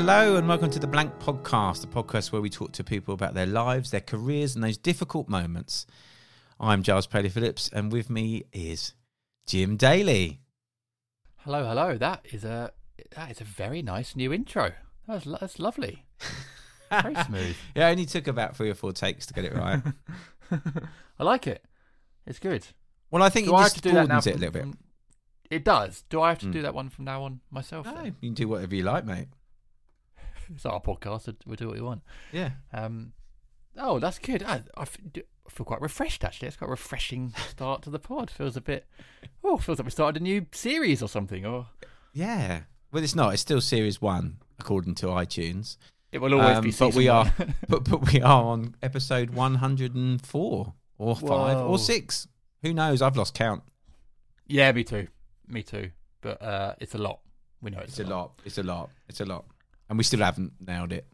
Hello and welcome to the Blank Podcast, the podcast where we talk to people about their lives, their careers, and those difficult moments. I'm Giles Paley Phillips, and with me is Jim Daly. Hello, hello. That is a that is a very nice new intro. That's that's lovely. Very smooth. Yeah, it only took about three or four takes to get it right. I like it. It's good. well, I think Do it I just to do that now? broadens it a little bit. from- It does. Do I have to Mm. do that one from now on myself? No, then? you can do whatever you like, mate. It's our podcast. We'll do what we want. Yeah. Um, oh, that's good. I, I f- do- I feel quite refreshed actually. It's quite a refreshing start to the pod. Feels a bit. Oh, feels like we started a new series or something. Or Yeah. Well, it's not. It's still series one, according to iTunes. it will always Um, be. but we are, but but we are on episode 104 or five Whoa. or six. Who knows? I've lost count. yeah, me too. Me too. But uh, it's a lot. We know it's, It's a lot. It's a lot. It's a lot. And we still haven't nailed it.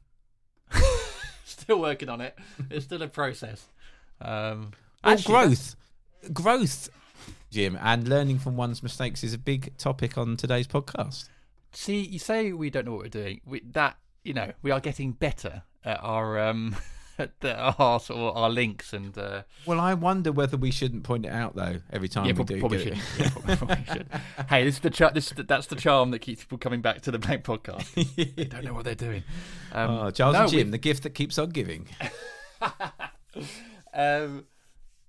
still working on it. It's still a process. Um, Well, actually, growth, growth, Jim, and learning from one's mistakes is a big topic on today's podcast. See, you say we don't know what we're doing. We, that you know, we are getting better at our um, at the, our sort of our links and uh, Well, I wonder whether we shouldn't point it out though every time yeah, we prob- do. probably should. Yeah, probably, probably should. Hey, this is the char- this is the, that's the charm that keeps people coming back to the Blank Podcast. They don't know what they're doing. Um, oh, Charles no, and Jim, we've- the gift that keeps on giving. um,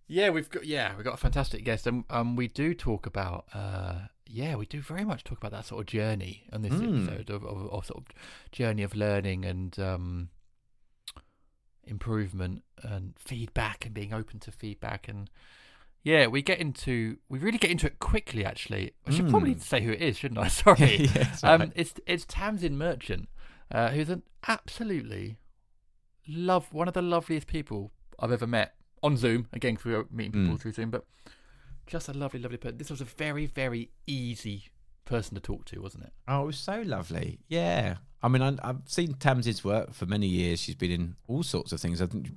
yeah, we've got yeah, we've got a fantastic guest, and um, we do talk about uh, yeah, we do very much talk about that sort of journey on this Mm. episode of, of, of sort of journey of learning and um, improvement and feedback and being open to feedback and yeah, we get into we really get into it quickly. Actually, I should probably Mm. say who it is, shouldn't I? Sorry. Yeah, it's um, it's it's Tamzin Merchant, uh, who's an absolutely love one of the loveliest people I've ever met on Zoom. Again, were meeting people Mm. through Zoom, but just a lovely, lovely person. This was a very, very easy person to talk to, wasn't it? Oh, it was so lovely. Yeah. I mean, I, I've seen Tamzin's work for many years. She's been in all sorts of things. I think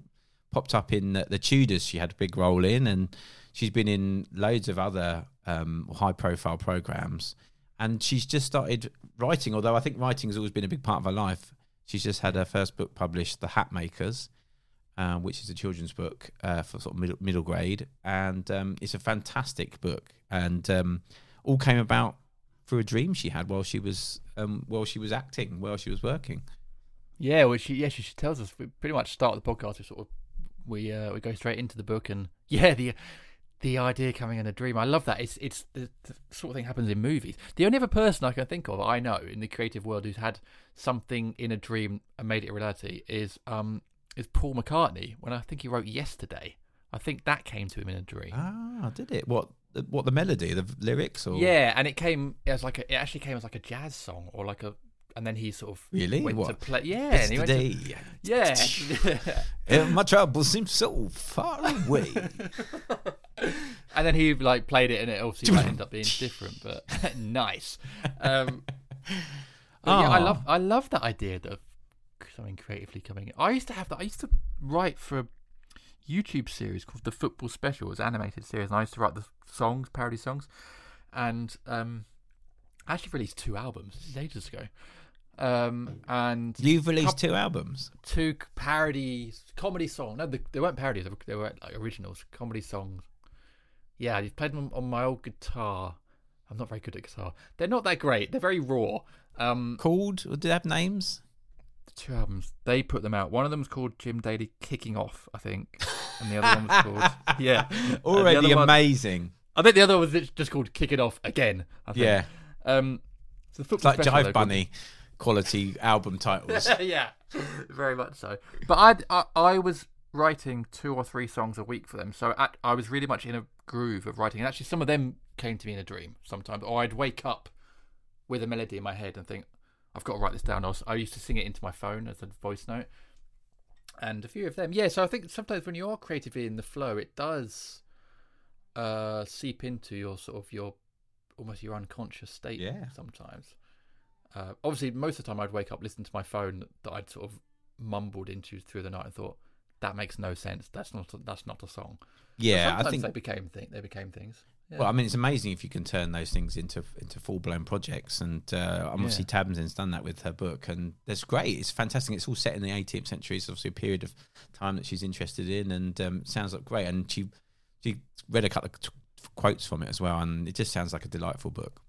popped up in the, the Tudors. She had a big role in, and she's been in loads of other um, high-profile programs. And she's just started writing. Although I think writing has always been a big part of her life. She's just had her first book published, The Hatmakers, uh, which is a children's book uh, for sort of middle, middle grade, and um, it's a fantastic book. And um, all came about through a dream she had while she was um, while she was acting, while she was working. Yeah, well, she yeah she, she tells us we pretty much start the podcast. We sort of we uh, we go straight into the book and yeah the the idea coming in a dream. I love that. It's it's the, the sort of thing happens in movies. The only other person I can think of I know in the creative world who's had something in a dream and made it a reality is um is Paul McCartney. When I think he wrote Yesterday, I think that came to him in a dream. Ah, did it? What? The- What the melody, the lyrics, or Yeah, and it came as like a, it actually came as like a jazz song or like a and then he sort of Really? went to What? play. Yeah, and he went to- yeah. eh, my trouble seems so far away. and then he like played it, and it obviously might end up being different, but nice. Um, but yeah, I Ah. love I love that idea of something creatively coming. in. I used to have that. I used to write for YouTube series called the Football Special. It was an animated series, and I used to write the songs, parody songs, and um, I actually released two albums this is ages ago. Um, and You've released Coup- two albums. two parodies, comedy songs. No, they, they weren't parodies. They were, they were like originals, comedy songs. Yeah, I played them on my old guitar. I'm not very good at guitar. They're not that great. They're very raw. Um, Called? Or do they have names? The two albums they put them out. One of them was called Jim Daly Kicking Off, I think, and the other one was called yeah. Already other one- amazing. I think the other one was just called Kick It Off Again. I think. Yeah. Um, so the It's like special, Jive though, Bunny quality album titles. yeah, very much so. But I'd, I I was writing two or three songs a week for them, so at, I was really much in a groove of writing. And actually, some of them came to me in a dream sometimes, or I'd wake up with a melody in my head and think, "I've got to write this down." I, was, I used to sing it into my phone as a voice note, and a few of them, yeah. So I think sometimes when you are creatively in the flow, it does uh, seep into your sort of your almost your unconscious state Yeah. sometimes. Uh, obviously, most of the time I'd wake up, listen to my phone that I'd sort of mumbled into through the night and thought that makes no sense. That's not a, that's not a song. Yeah, I think. they became thing. They became things. Yeah. Well, I mean, it's amazing if you can turn those things into into full blown projects, and uh, obviously Tamzin's done that with her book, and that's great. It's fantastic. It's all set in the 18th century. It's obviously a period of time that she's interested in, and um, sounds like great. And she she read a couple of t- quotes from it as well, and it just sounds like a delightful book.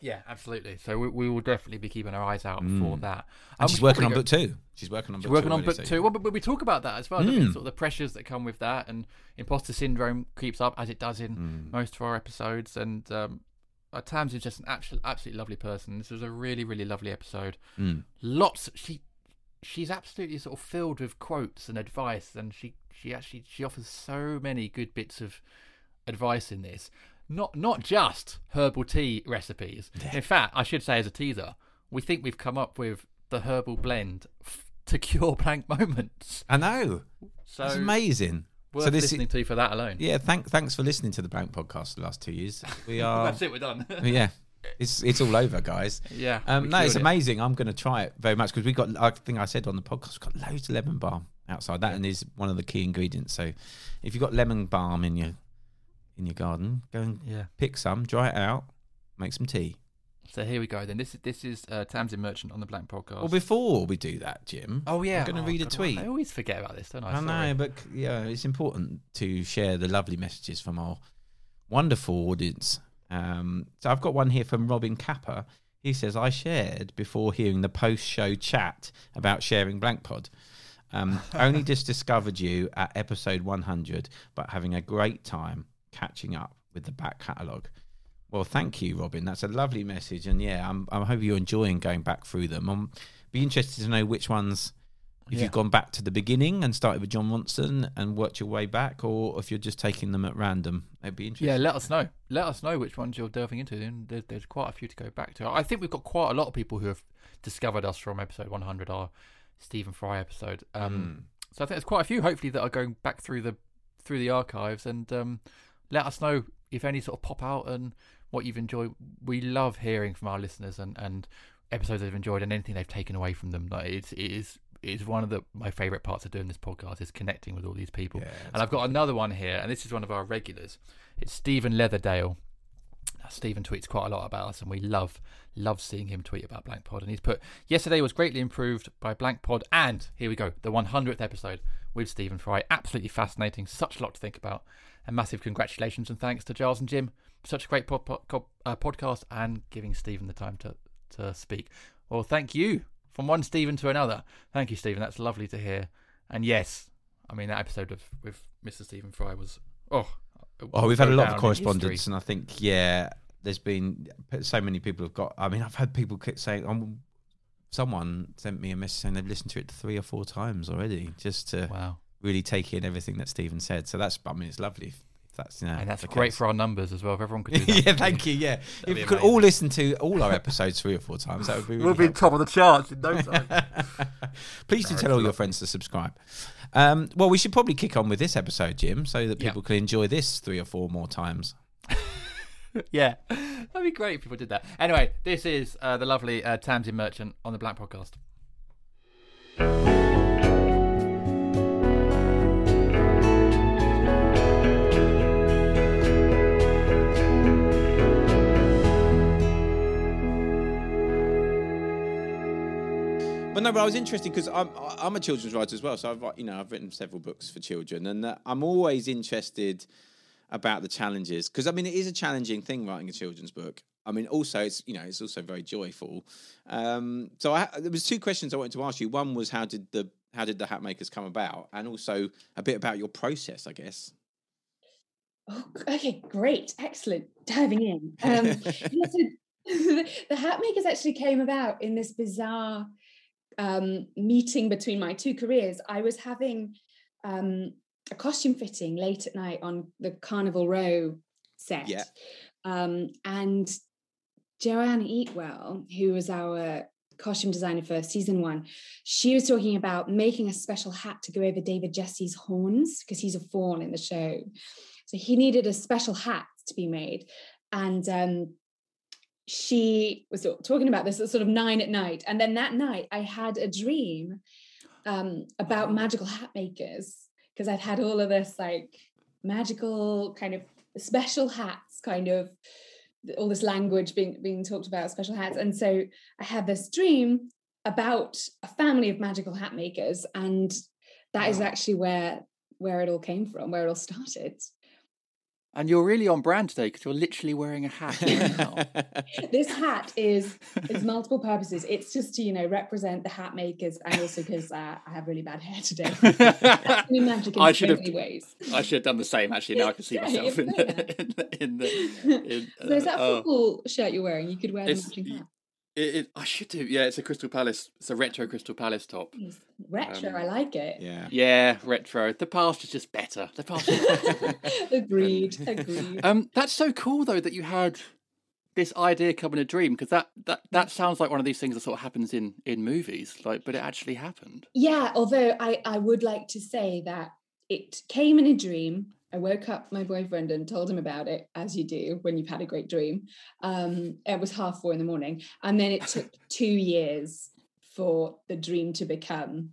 Yeah, absolutely. So we, we will definitely be keeping our eyes out for that. And Um, she's working on probably book two. She's working on She's book working two on already, book two. Well, but, but we talk about that as well. Mm. Sort of the pressures that come with that, and imposter syndrome creeps up as it does in Mm. most of our episodes. And um, uh, Tams is just an absolutely, absolutely lovely person. This was a really, really lovely episode. Mm. Lots. She, she's absolutely sort of filled with quotes and advice, and she, she actually she offers so many good bits of advice in this. Not not just herbal tea recipes. In fact, I should say as a teaser, we think we've come up with the herbal blend f- to cure blank moments. I know. So it's amazing. worth so this listening to for that alone. yeah, thank, thanks for listening to the Blank podcast the last two years. We are That's it. We're done. yeah, it's it's all over, guys. yeah. Um, no, it's it. amazing. I'm going to try it very much because we got. I think I said on the podcast, we've got loads of lemon balm outside. That and is one of the key ingredients. So, if you've got lemon balm in your in your garden, go and Yeah. pick some, dry it out, make some tea. So here we go. Then this is this is uh, Tamzin Merchant on the Blank Podcast. Well, before we do that, Jim. oh yeah. I'm going to Oh, read a tweet. I always forget about this, don't I? I Sorry. know, but yeah, it's important to share the lovely messages from our wonderful audience. Um, so I've got one here from Robin Capper. He says, I shared before hearing the post show chat about sharing BlankPod. Um, only just discovered you at episode 100, but having a great time catching up with the back catalogue. Well, thank you, Robin. That's a lovely message. And yeah, I'm, I hope you're enjoying going back through them. I'm be interested to know which ones if Yeah. you've gone back to the beginning and started with Jon Ronson and worked your way back, or if you're just taking them at random, it'd be interesting. Yeah, let us know. Let us know which ones you're delving into. And there's, there's quite a few to go back to. I think we've got quite a lot of people who have discovered us from episode 100, our Stephen Fry episode. Um, So I think there's quite a few, hopefully, that are going back through the through the archives. And um, let us know if any sort of pop out and what you've enjoyed. We love hearing from our listeners and, and episodes they've enjoyed and anything they've taken away from them. Like it's, it is is one of the my favourite parts of doing this podcast is connecting with all these people. Yeah, and I've got another one here, and this is one of our regulars. It's Stephen Leatherdale. Now, Stephen tweets quite a lot about us, and we love love seeing him tweet about Blank Pod. And he's put yesterday was greatly improved by Blank Pod, and here we go, the 100th episode with Stephen Fry. Absolutely fascinating, such a lot to think about, and massive congratulations and thanks to Giles and Jim for such a great pod, pod, co- uh, podcast and giving Stephen the time to to speak. Well, thank you from one Stephen to another. Thank you, Stephen. That's lovely to hear. And yes, I mean that episode of with Mr. Stephen Fry was oh. Oh, we've had a lot of correspondence, and I think yeah, there's been so many people have got. I mean, I've had people saying, um, someone sent me a message saying they've listened to it three or four times already, just to Wow. Really take in everything that Stephen said. So that's, I mean, it's lovely if, That's you know, and that's great case. for our numbers as well. If everyone could do that. yeah, thank you. Yeah, if we could all listen to all our episodes three or four times, that would be. Really We'll be helpful. top of the charts in no time. Please do tell all your friends to subscribe. Um, well, we should probably kick on with this episode, Jim, so that Yeah. people can enjoy this three or four more times. yeah, that'd be great if people did that. Anyway, this is uh, the lovely uh, Tamzin Merchant on the Blank Podcast. But no, but I was interested because I'm I'm a children's writer as well. So I've you know I've written several books for children, and uh, I'm always interested about the challenges because I mean it is a challenging thing writing a children's book. I mean also it's you know it's also very joyful. Um, so I, there was two questions I wanted to ask you. One was how did the how did the Hatmakers come about, and also a bit about your process, I guess. Oh, okay, great, excellent. Diving in. Um, yeah, so the, the Hatmakers actually came about in this bizarre um, meeting between my two careers. I was having um, a costume fitting late at night on the Carnival Row set. Yeah. Um, and Joanne Eatwell, who was our costume designer for season one, she was talking about making a special hat to go over David Gyasi's horns because he's a fawn in the show. So he needed a special hat to be made. And um, she was talking about this at sort of nine at night. And then that night I had a dream um, about magical hat makers because I'd had all of this like magical kind of special hats kind of all this language being being talked about special hats and so i had this dream about a family of magical hat makers and that is Wow. actually where where it all came from where it all started And you're really on brand today because you're literally wearing a hat right now. this hat is is multiple purposes it's just to you know represent the Hatmakers and also because uh, i have really bad hair today That's really magic in I so should have- many ways I should have done the same. Actually, now I can see Yeah, myself in yeah. the in the. In the in, so is that uh, oh. football shirt you're wearing you could wear the matching hat It, it, I should do. Yeah, it's a Crystal Palace. It's a retro Crystal Palace top. Retro Um, i like it yeah. Yeah, retro. The past is just better. The past. Is better. agreed agreed um, that's so cool though that you had this idea come in a dream because that, that that sounds like one of these things that sort of happens in in movies. Like, but it actually happened. Yeah, although I, I would like to say that it came in a dream. I woke up my boyfriend and told him about it, as you do when you've had a great dream. Um, it was half four in the morning. And then it took two years for the dream to become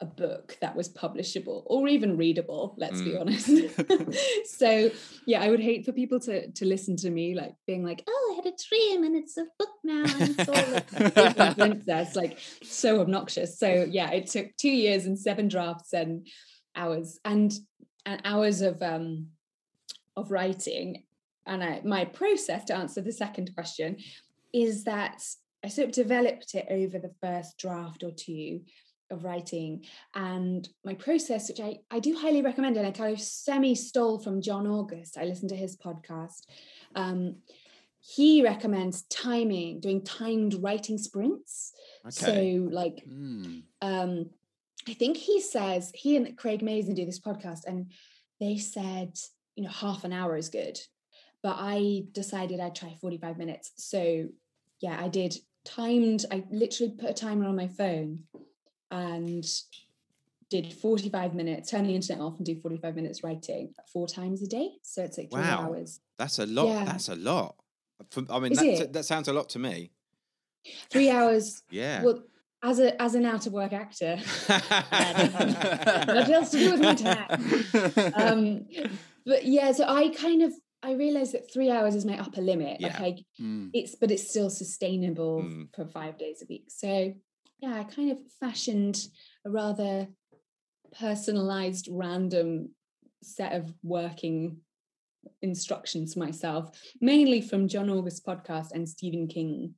a book that was publishable or even readable, let's be Mm. honest. so yeah, I would hate for people to to listen to me like being like, oh, I had a dream and it's a book now and it's all like princess, like so obnoxious. So yeah, it took two years and seven drafts and hours and and hours of um of writing. And I, my process to answer the second question is that I sort of developed it over the first draft or two of writing. And my process, which I, I do highly recommend, and I kind of semi stole from John August, I listened to his podcast. Um, he recommends timing, doing timed writing sprints. Okay. So, like, Mm. um, I think he says he and Craig Mazin do this podcast, and they said you know half an hour is good, but I decided I'd try forty five minutes. So yeah, I did timed. I literally put a timer on my phone and did forty five minutes. Turn the internet off and do forty five minutes writing four times a day. So it's like three Wow. hours. That's a lot. Yeah. That's a lot. I mean, that, that sounds a lot to me. Three hours. Yeah. Well, as a as an out of work actor, what else to do with my time? um but yeah so i kind of i realized that three hours is my upper limit Yeah. like I, Mm. it's but it's still sustainable Mm. for five days a week so yeah i kind of fashioned a rather personalized random set of working instructions myself mainly from john august podcast and stephen king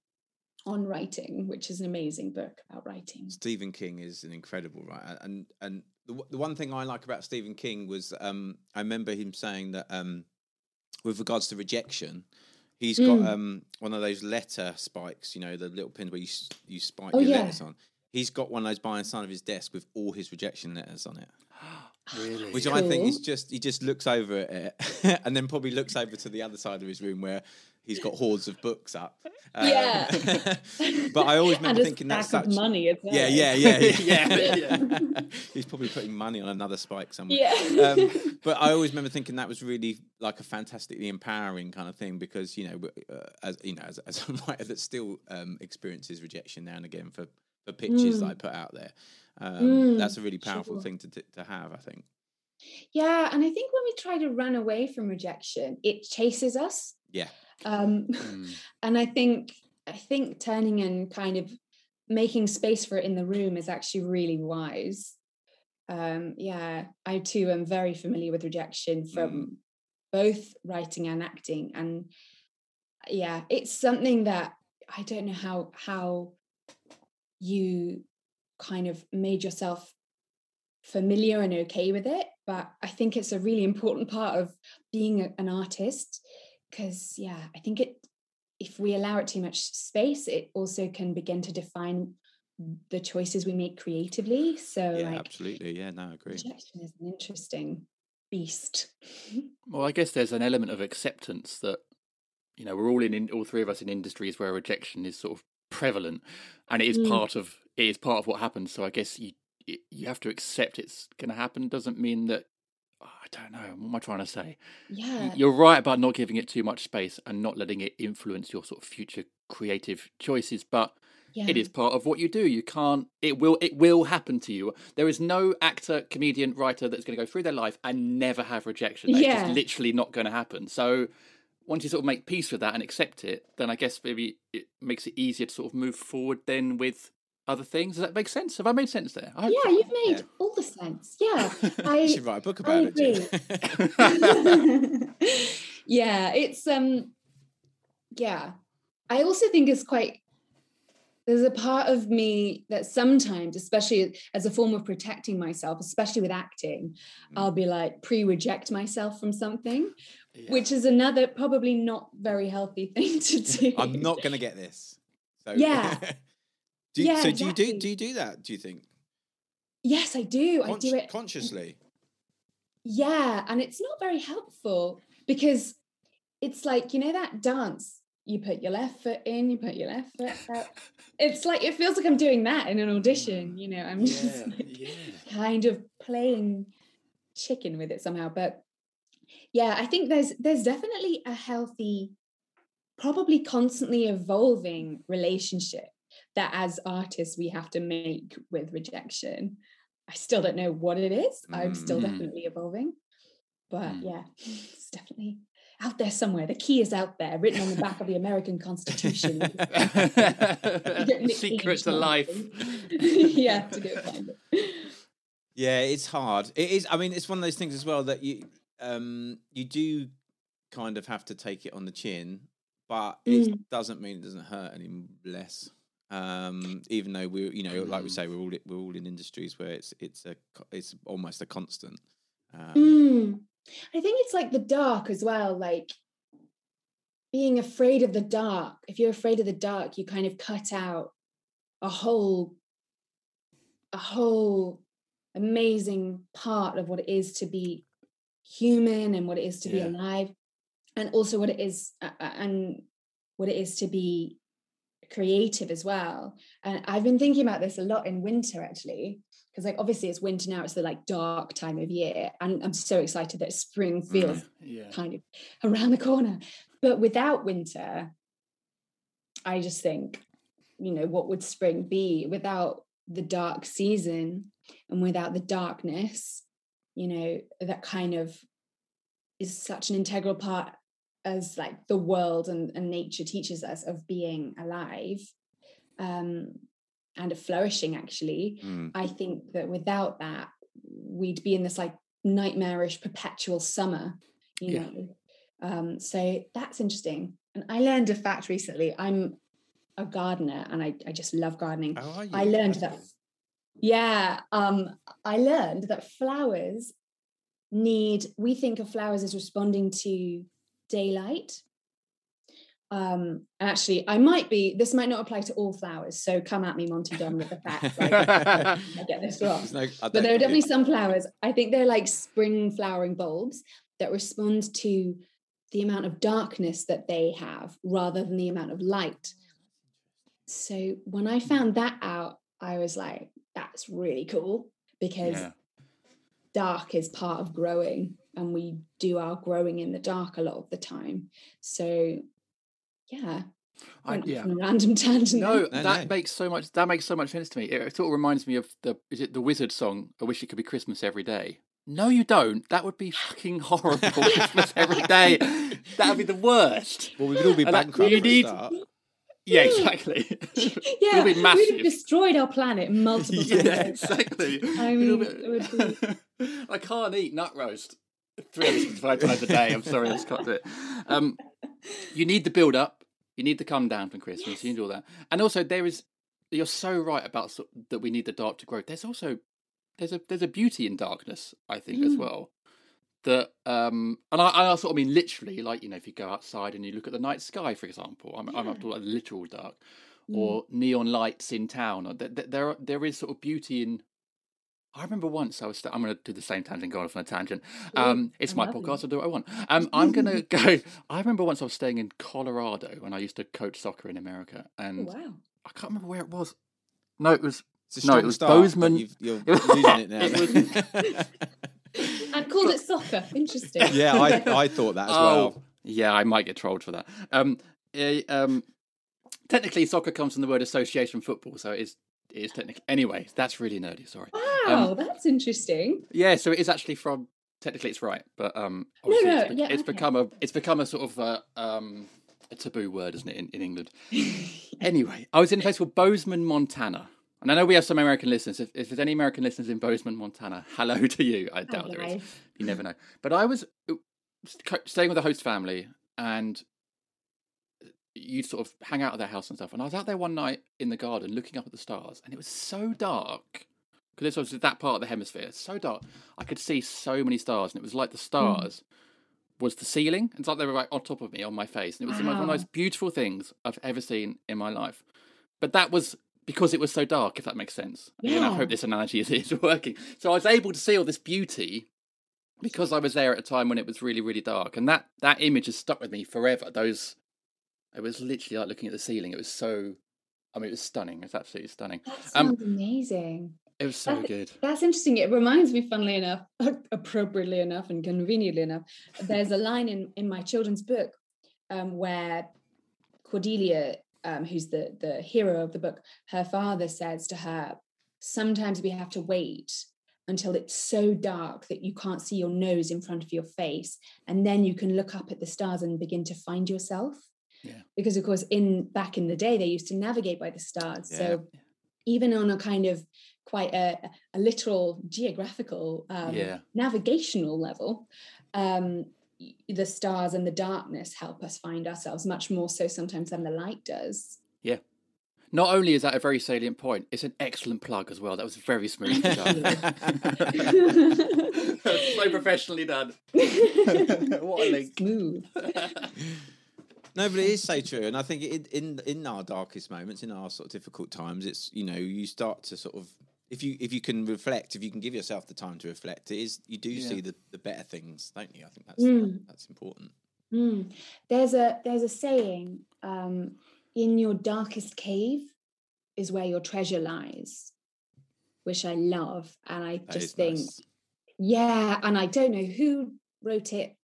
on writing which is an amazing book about writing Stephen King is an incredible writer, and and the, the one thing I like about Stephen King was um, I remember him saying that um, with regards to rejection, he's got Mm. um, one of those letter spikes, you know, the little pins where you you spike Oh, your yeah. letters on. He's got one of those by the side of his desk with all his rejection letters on it. Really? which I think is just he just looks over at it and then probably looks over to the other side of his room where he's got hordes of books up. Um, Yeah. but I always remember and thinking that's such of money as well. Yeah, yeah, yeah, yeah, Yeah, yeah. He's probably putting money on another spike somewhere. Yeah. Um, but I always remember thinking that was really like a fantastically empowering kind of thing because you know, uh, as you know, as, as a writer that still um, experiences rejection now and again for for pictures that I put out there, um, Mm, that's a really powerful sure. thing to t- to have. I think. Yeah, and I think when we try to run away from rejection, it chases us. Yeah. Um, Mm. and I think I think turning and kind of making space for it in the room is actually really wise. Um, yeah, I too am very familiar with rejection from both writing and acting, and yeah, it's something that I don't know how how you kind of made yourself familiar and okay with it but i think it's a really important part of being an artist because yeah i think it if we allow it too much space it also can begin to define the choices we make creatively so yeah, like absolutely. Yeah, no, I agree. rejection is an interesting beast Well, I guess there's an element of acceptance that you know we're all in, in all three of us in industries where rejection is sort of prevalent, and it is Mm. part of it is part of what happens. So I guess you you- you have to accept it's going to happen. Doesn't mean that I don't know. What am I trying to say? Yeah You're right about not giving it too much space and not letting it influence your sort of future creative choices, but yeah it is part of what you do you can't it will it will happen to you there is no actor comedian writer that's going to go through their life and never have rejection That's Yeah. just literally not going to happen so once you sort of make peace with that and accept it then i guess maybe it makes it easier to sort of move forward then with other things does that make sense have i made sense there I yeah so. you've made Yeah. all the sense yeah You i should write a book about it. agree. Jim. yeah, it's um yeah. I also think it's quite there's a part of me that sometimes, especially as a form of protecting myself, especially with acting, I'll be like pre-reject myself from something, Yeah. which is another probably not very healthy thing to do. I'm not going to get this. So Yeah. Do you, Yeah, so do you do do you do that? Do you think Yes, I do. I do it consciously? Yeah, and it's not very helpful because it's like, you know, that dance, you put your left foot in, you put your left foot out. It's like, it feels like I'm doing that in an audition, you know, I'm just yeah, like yeah. kind of playing chicken with it somehow. But yeah, I think there's there's definitely a healthy, probably constantly evolving relationship that as artists we have to make with rejection. I still don't know what it is. I'm still Mm. definitely evolving. But Mm. yeah, it's definitely out there somewhere. The key is out there, written on the back of the American Constitution. Get Nick secret to life yeah, to go find it. Yeah, it's hard. It is. I mean, it's one of those things as well that you um you do kind of have to take it on the chin, but it Mm. doesn't mean it doesn't hurt any less. Um, even though we're, you know, like we Mm. say, we're all we're all in industries where it's it's a it's almost a constant. Um, Mm. I think it's like the dark as well, like being afraid of the dark. If you're afraid of the dark, you kind of cut out a whole a whole amazing part of what it is to be human and what it is to be alive and also what it is uh, and what it is to be creative as well. And i've been thinking about this a lot in winter actually because like obviously it's winter now it's the like dark time of year and i'm so excited that spring mm, feels yeah. kind of around the corner. But without winter i just think you know what would spring be? Without the dark season and without the darkness you know that kind of is such an integral part as like the world and, and nature teaches us of being alive um and of flourishing actually mm, I think that without that, we'd be in this like nightmarish perpetual summer, you Yeah. know. Um, so that's interesting. And I learned a fact recently. I'm a gardener and I, I just love gardening. You? I learned that yeah, um, I learned that flowers need, we think of flowers as responding to daylight, Um, and actually, I might be. This might not apply to all flowers, so come at me, Monty Don, with the facts. Like, I get this wrong. No- but there are definitely some flowers. I think they're like spring flowering bulbs that respond to the amount of darkness that they have rather than the amount of light. So when I found that out, I was like, that's really cool because Yeah. dark is part of growing and we do our growing in the dark a lot of the time. So yeah. I, yeah. on a random tangent. No. No, that no. makes so much. That makes so much sense to me. It sort of reminds me of the is it the Wizzard song? I wish it could be Christmas every day. No, you don't. That would be fucking horrible. Christmas every day. That would be the worst. Well, we would all be And that- bankrupt you for need- start. Yeah, exactly. yeah, It'll be we'd have destroyed our planet multiple times. yeah, exactly. I mean, be I can't eat nut roast 365 times a day. I'm sorry, I just can't do it. Um, you need the build up. You need the come down from Christmas. You need all that, and also there is. You're so right about so, that we need the dark to grow. There's also there's a there's a beauty in darkness. I think as Mm. well. That um, and I, I sort of mean literally, like you know, if you go outside and you look at the night sky, for example, I'm I'm up to like literal dark, or neon lights in town. Or th- th- there there is sort of beauty in. I remember once I was. St- I'm going to do the same tangent, go off on a tangent. Um, it's I my love podcast. it. I'll do what I want. Um, I'm going to go. I remember once I was staying in Colorado when I used to coach soccer in America, Oh, and wow. I can't remember where it was. No, it was. It's a No, it was start, Bozeman- you've- You're losing it now. It And called it soccer. Interesting. yeah, I, I thought that as oh, well. yeah, I might get trolled for that. Um, eh, um, technically, soccer comes from the word association football, so it is. It is technically. Anyway, that's really nerdy. Sorry. Wow, that's interesting. Yeah, so it is actually from. Technically, it's right, but um, No, no, it's, be- yeah, it's okay. become a it's become a sort of a, um a taboo word, isn't it, in, in England? anyway, I was in a place called Bozeman, Montana, and I know we have some American listeners. If, if there's any American listeners in Bozeman, Montana, hello to you. I doubt there is. You never know. But I was uh, staying with a host family, and you'd sort of hang out at their house and stuff. And I was out there one night in the garden looking up at the stars, and it was so dark because this was that part of the hemisphere. So dark, I could see so many stars, and it was like the hmm. stars was the ceiling. It's like they were right on top of me on my face, and it was most- one of the ah. most beautiful things I've ever seen in my life. But that was because it was so dark, if that makes sense. Again, I hope this analogy is, is working. So I was able to see all this beauty because I was there at a time when it was really, really dark, and that that image has stuck with me forever. Those, it was literally like looking at the ceiling. It was so, I mean, it was stunning. It's absolutely stunning. That Um, sounds amazing. It was so good. That's interesting. It reminds me, funnily enough, appropriately enough and conveniently enough, there's a line in, in my children's book um, where Cordelia, um, who's the, the hero of the book, her father says to her, Sometimes we have to wait until it's so dark that you can't see your nose in front of your face. And then you can look up at the stars and begin to find yourself. Yeah. Because of course, in back in the day, they used to navigate by the stars. Yeah. So even on a kind of quite a, a literal geographical um, Yeah. navigational level um, the stars and the darkness help us find ourselves much more so sometimes than the light does Yeah. Not only is that a very salient point, it's an excellent plug as well. That was very smooth. so professionally done. what a link. smooth No, but it is so true, and I think in, in in our darkest moments, in our sort of difficult times, it's you know you start to sort of if you if you can reflect, if you can give yourself the time to reflect, it is you do Yeah. see the, the better things, don't you? I think that's Mm. that's important. Mm. There's a there's a saying, um, in your darkest cave is where your treasure lies, which I love. And I That just think, nice. yeah, and I don't know who wrote it,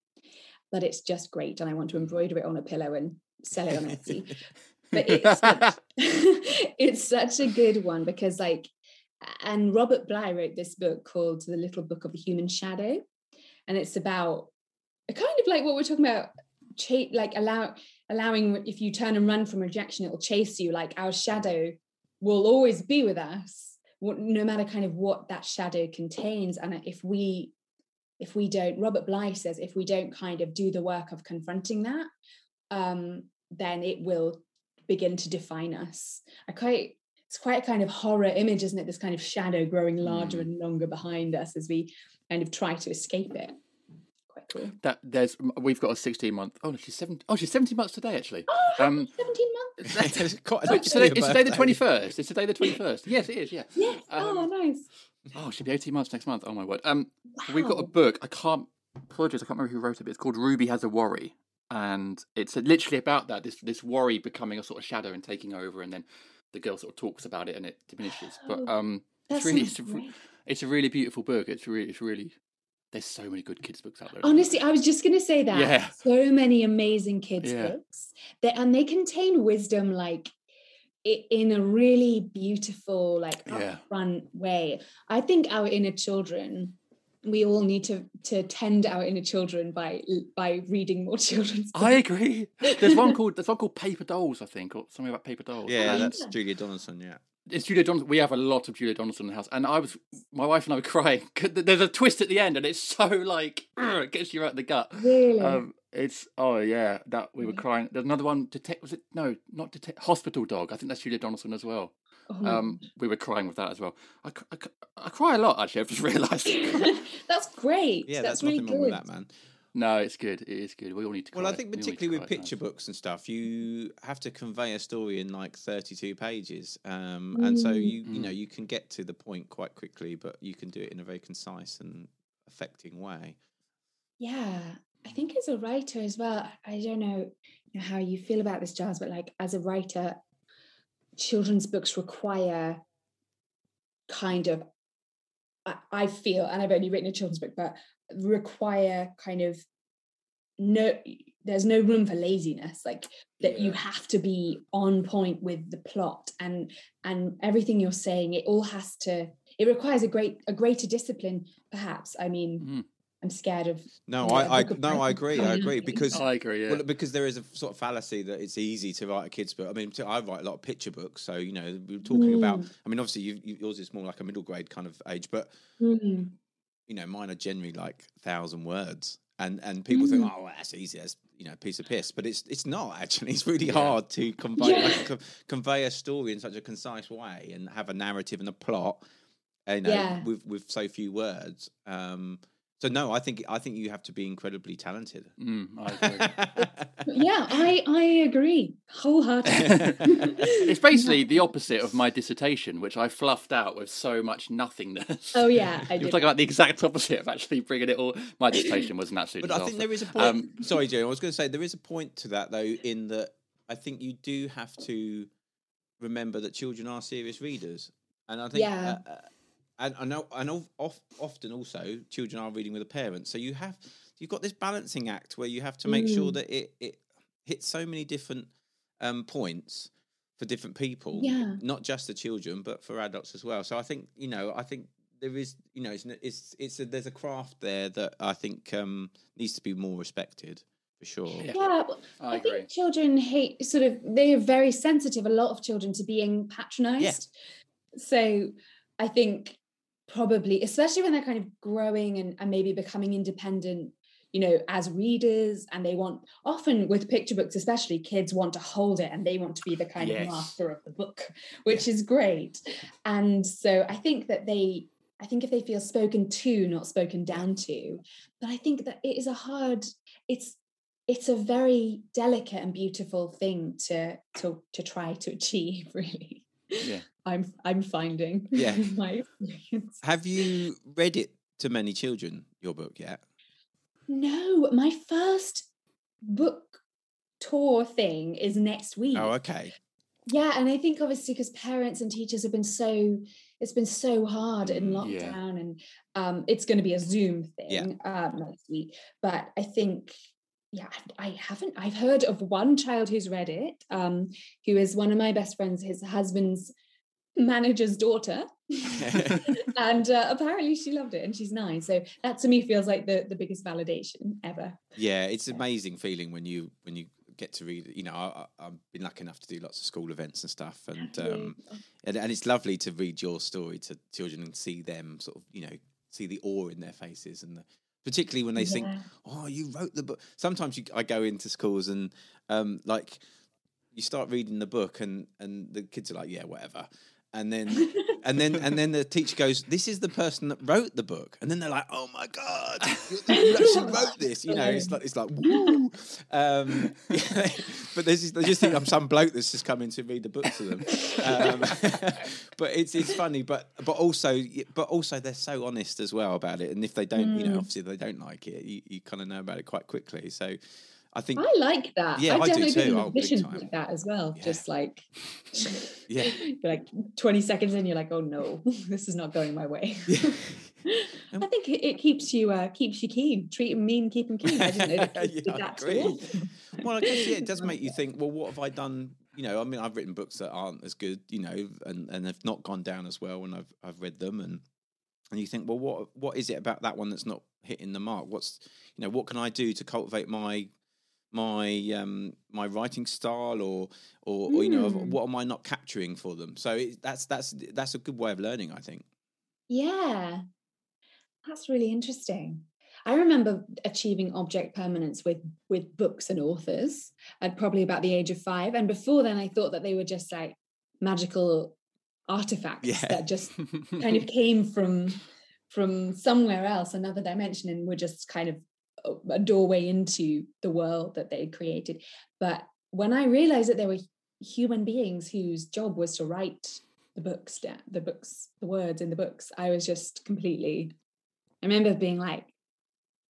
but it's just great. And I want to embroider it on a pillow and sell it on Etsy. but it's such, it's such a good one because like and Robert Bly wrote this book called The Little Book of the Human Shadow. And it's about kind of like what we're talking about, cha- like allow allowing if you turn and run from rejection, it'll chase you. Like our shadow will always be with us, no matter kind of what that shadow contains. And if we if we don't, Robert Bly says, if we don't kind of do the work of confronting that, um, then it will begin to define us. I quite it's quite a kind of horror image, isn't it? This kind of shadow growing larger Mm. and longer behind us as we kind of try to escape it. Quite cool. That there's we've got a 16 month. Oh no, she's seven. Oh, she's 17 months today actually. Oh, Um, 17 months. It's quite it's today, it's today the 21st. It's today the 21st. Yes, it is. Yeah. Yes. oh, Um, nice. Oh, she'll be 18 months next month. Oh my word. Um, we've got a book. I can't. Apologies, I can't remember who wrote it. But it's called Ruby Has a Worry, and it's literally about that. This this worry becoming a sort of shadow and taking over, and then the girl sort of talks about it and it diminishes. But um, That it's really it's a, it's a really beautiful book. It's really it's really. There's so many good kids books out there. Honestly, I was just going to say that. Yeah. So many amazing kids' Yeah. books. That, and they contain wisdom like in a really beautiful, like Yeah. upfront way. I think our inner children, we all need to to tend our inner children by by reading more children's books. I agree. There's one called there's one called Paper Dolls, I think, or something about paper dolls. Yeah, And that's Yeah. Julia Donaldson. Yeah. it's Julia Donaldson. We have a lot of Julia Donaldson in the house, and I was, my wife and I were crying. There's a twist at the end, and it's so like it gets you out the gut. Really? Um, it's oh yeah, that we were crying. There's another one. Detect was it? No, not detect. Hospital Dog. I think that's Julia Donaldson as well. Oh Um, we were crying with that as well. I I cry a lot actually. I've just realised. that's great. Yeah, that's, that's, really nothing wrong good. with that, man. no, it's good. It is good. We all need to. Cry. Well, I think We all need to particularly with at times. picture books and stuff, you have to convey a story in like 32 pages, um, and so Mm. you you know Mm. you can get to the point quite quickly, but you can do it in a very concise and affecting way. Yeah, I think as a writer as well, I don't know, you know how you feel about this, Giles, but like as a writer, children's books require kind of, I, I feel, and I've only written a children's book, but require kind of no, there's no room for laziness. Like that you have to be on point with the plot and and everything you're saying. It all has to. It requires a great a greater discipline, perhaps. I mean, Mhm. I'm scared of No, Yeah, I, I no, I agree, I agree because I agree. Yeah. Well, because there is a sort of fallacy that it's easy to write a kids book. I mean, I write a lot of picture books, so you know, we we're talking about. Mm. I mean, obviously, you, you, yours is more like a middle grade kind of age, but Mm. you know, mine are generally like thousand words, and and people think, Mm. oh, well, that's easy, that's you know, a piece of piss, but it's it's not actually. It's really Yeah. hard to convey Yeah. like, co- convey a story in such a concise way and have a narrative and a plot, you know, Yeah. with with so few words. Um, so no, I think I think you have to be incredibly talented. Mm, I agree. yeah, I I agree wholeheartedly. it's basically the opposite of my dissertation, which I fluffed out with so much nothingness. Oh, yeah, I it was did. like about the exact opposite of actually bringing it all. My dissertation was an absolute. But I think there is a point. Um, sorry, Joe. I was going to say there is a point to that though, in that I think you do have to remember that children are serious readers, and I think, Yeah. uh, uh, and I know, I know, of, often also children are reading with a parent, so you have you've got this balancing act where you have to make sure Mm. that it it hits so many different um, points for different people, Yeah. not just the children, but for adults as well. So I think you know, I think there is, you know, it's it's it's a, there's a craft there that I think um, needs to be more respected for sure. Yeah. yeah, well, I I, agree. think children hate sort of they are very sensitive. A lot of children to being patronized. So I think probably, especially when they're kind of growing and, and maybe becoming independent, you know, as readers, and they want often with picture books, especially kids want to hold it and they want to be the kind Yes. of master of the book, which is great. And so I think that they I think if they feel spoken to, not spoken down to, but I think that it is a hard, it's it's a very delicate and beautiful thing to to to try to achieve, really. Yeah. I'm I'm finding Yeah. my experience. Have you read it to many children? Your book yet? No, my first book tour thing is next week. Oh, okay. Yeah, and I think obviously because parents and teachers have been so it's been so hard in Mm, yeah. lockdown, and um, it's going to be a Zoom Yeah. thing um, next week. But I think, yeah, I, I haven't. I've heard of one child who's read it, um, who is one of my best friends, his husband's manager's daughter, and uh, apparently she loved it, and she's nine. So that to me feels like the the biggest validation ever. Yeah, it's amazing feeling when you when you get to read. You know, I, I've been lucky enough to do lots of school events and stuff, and um, and, and it's lovely to read your story to children and see them sort of you know see the awe in their faces and the, particularly when they think oh you wrote the book. Sometimes you, i go into schools and um like you start reading the book and and the kids are like yeah whatever and then and then and then the teacher goes, "This is the person that wrote the book," and then they're like, "Oh my god, you, actually wrote this!" You know, it's like it's like woo. Um, but there's just, they just think I'm some bloke that's just coming to read the book to them. Um, but it's it's funny, but but also but also they're so honest as well about it, and if they don't, you know, obviously they don't like it, you, you kind of know about it quite quickly. So. I think I like that. Yeah, I've I do definitely too. been Oh, big time. like that as well. Yeah. Just like, Yeah. like 20 seconds in, you're like, oh no, this is not going my way. I think it, keeps you uh, keeps you keen. Treat them mean, keep them keen. I didn't know that Yeah, that agree. well, I guess yeah, it does make you think. Well, what have I done? You know, I mean, I've written books that aren't as good, you know, and and have not gone down as well when I've I've read them, and and you think, well, what what is it about that one that's not hitting the mark? What's you know, what can I do to cultivate my my um my writing style or or, or you know Mm. what am I not capturing for them? So it, that's that's that's a good way of learning, I think. Yeah, that's really interesting. I remember achieving object permanence with with books and authors at probably about the age of five, and before then, I thought that they were just like magical artifacts Yeah. that just kind of came from from somewhere else, another dimension, and were just kind of a- doorway into the world that they had created. But when I realized that there were human beings whose job was to write the books, the books, the words in the books, I was just completely. I remember being like,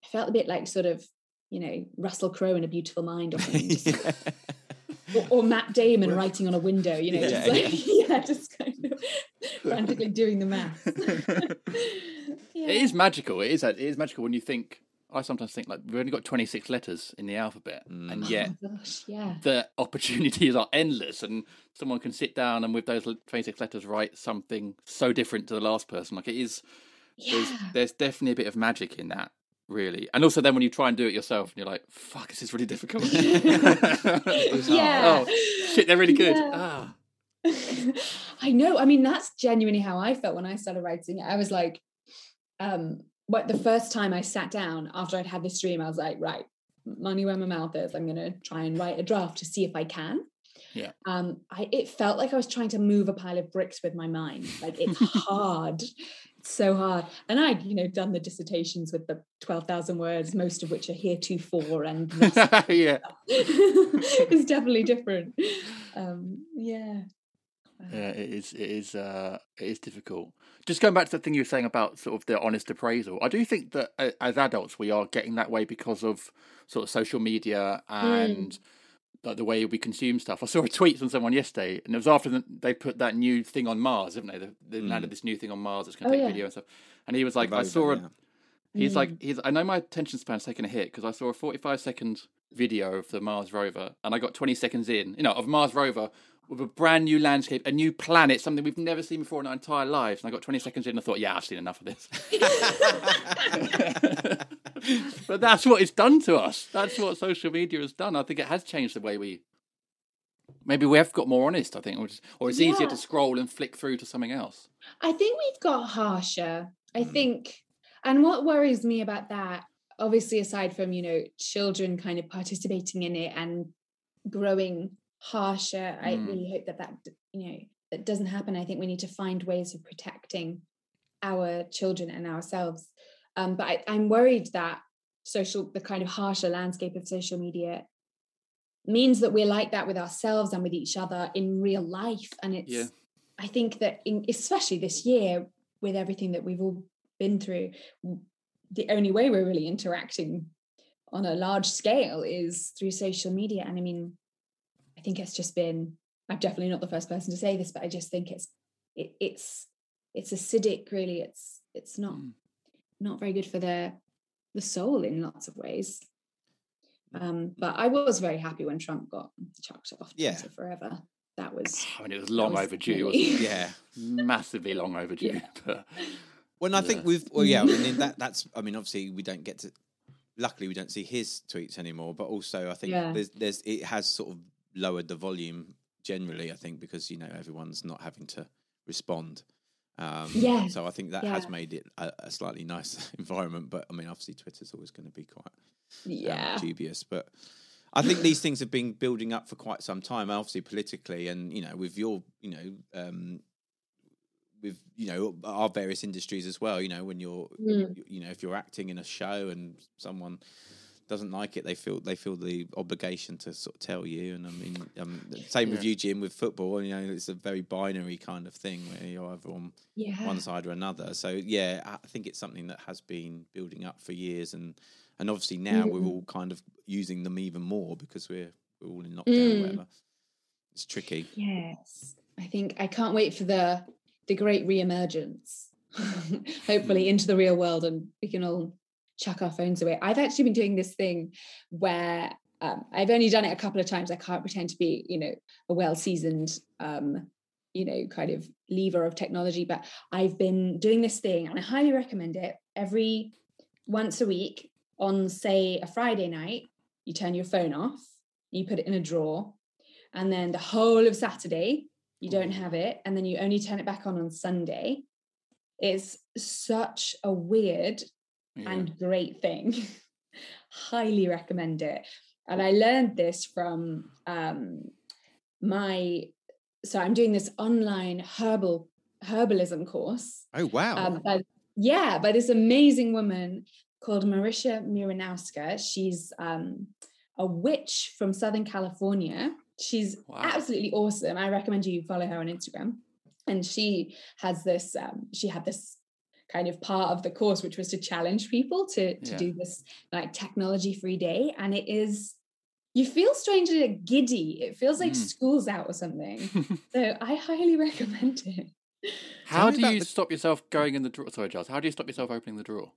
I felt a bit like sort of, you know, Russell Crowe in A Beautiful Mind or something. or, or Matt Damon writing on a window, you know, Yeah, just like, yeah, just kind of frantically doing the math. It is magical. It is. It is magical when you think. I sometimes think like we've only got twenty six letters in the alphabet, and Oh yet gosh, yeah. the opportunities are endless, and someone can sit down and with those twenty six letters write something so different to the last person. Like it is. There's, Yeah. there's definitely a bit of magic in that, really. And also, then when you try and do it yourself, and you're like, "Fuck, this is really difficult." Yeah. Oh shit, they're really good. Yeah. Ah. I know. I mean, that's genuinely how I felt when I started writing. I was like, um, what the first time I sat down after I'd had this dream, I was like, right, money where my mouth is. I'm gonna try and write a draft to see if I can. Yeah. Um, I it felt like I was trying to move a pile of bricks with my mind. Like it's hard. It's so hard. And I'd, you know, done the dissertations with the 12,000 words, most of which are heretofore and yeah. it's definitely different. Um, yeah. Yeah, it is. It is. Uh, it is difficult. Just going back to the thing you were saying about sort of the honest appraisal, I do think that uh, as adults we are getting that way because of sort of social media and hmm. like the way we consume stuff. I saw a tweet from someone yesterday, and it was after the, they put that new thing on Mars, haven't they? They, they landed this new thing on Mars that's going to Oh, take yeah. video and stuff. And he was like, I saw a, yeah. He's like, hmm. he's. I know my attention span's taken a hit because I saw a 45 second video of the Mars rover, and I got 20 seconds in, you know, of Mars rover with a brand new landscape, a new planet, something we've never seen before in our entire lives. And I got 20 seconds in, and I thought, yeah, I've seen enough of this. but that's what it's done to us. That's what social media has done. I think it has changed the way we. Maybe we have got more honest. I think, or, just, or it's easier to scroll and flick through to something else. I think we've got harsher. I Mm. think, and what worries me about that, obviously, aside from, you know, children kind of participating in it and growing harsher, I Mm. really hope that that, you know, that doesn't happen. I think we need to find ways of protecting our children and ourselves. Um, but I, I'm worried that social, the kind of harsher landscape of social media means that we're like that with ourselves and with each other in real life. And it's, Yeah. I think that, in, especially this year, with everything that we've all been through, the only way we're really interacting on a large scale is through social media. And I mean, I think it's just been. I'm definitely not the first person to say this, but I just think it's it, it's it's acidic. Really, it's it's not Mm. not very good for the the soul in lots of ways. Um, but I was very happy when Trump got chucked off Yeah. Twitter forever. That was I mean, it was long was overdue, wasn't it? Yeah. Massively long overdue. Yeah. But Well, I Yeah. think we've well, yeah. I mean, that that's. I mean, obviously, we don't get to. Luckily, we don't see his tweets anymore. But also, I think Yeah. there's there's it has sort of lowered the volume generally. I think because you know everyone's not having to respond. Um, Yes, So I think that has made it a, a slightly nice environment. But I mean, obviously, Twitter's always going to be quite um, dubious. But I think these things have been building up for quite some time, obviously politically, and you know, with your you know um, with you know our various industries as well. You know, when you're Mm. you know if you're acting in a show and someone doesn't like it, they feel they feel the obligation to sort of tell you. And I mean, um, same with you, Jim, with football. You know, it's a very binary kind of thing where you're either on Yeah. one side or another. So yeah, I think it's something that has been building up for years, and and obviously now we're Mm. all kind of using them even more because we're we're all in lockdown. Or Mm. whatever. It's tricky. Yes. I think I can't wait for the the great reemergence. Hopefully into the real world and we can all chuck our phones away. I've actually been doing this thing where um, I've only done it a couple of times. I can't pretend to be, you know, a well-seasoned um, you know, kind of lever of technology, but I've been doing this thing and I highly recommend it every once a week on say a Friday night, you turn your phone off, you put it in a drawer, and then the whole of Saturday you don't have it, and then you only turn it back on on Sunday. It's such a weird Yeah. and great thing. Highly recommend it. And I learned this from um, my. So I'm doing this online herbal herbalism course. Oh wow! Um, by, yeah, by this amazing woman called Marysia Miernowska. She's um, a witch from Southern California. She's Wow. absolutely awesome. I recommend you follow her on Instagram. And she has this, um, she had this kind of part of the course, which was to challenge people to, to Yeah. do this like technology free day. And it is, you feel strangely giddy. It feels like Mm. school's out or something. so I highly recommend it. How do you the- stop yourself going in the drawer? Sorry, Giles. How do you stop yourself opening the drawer?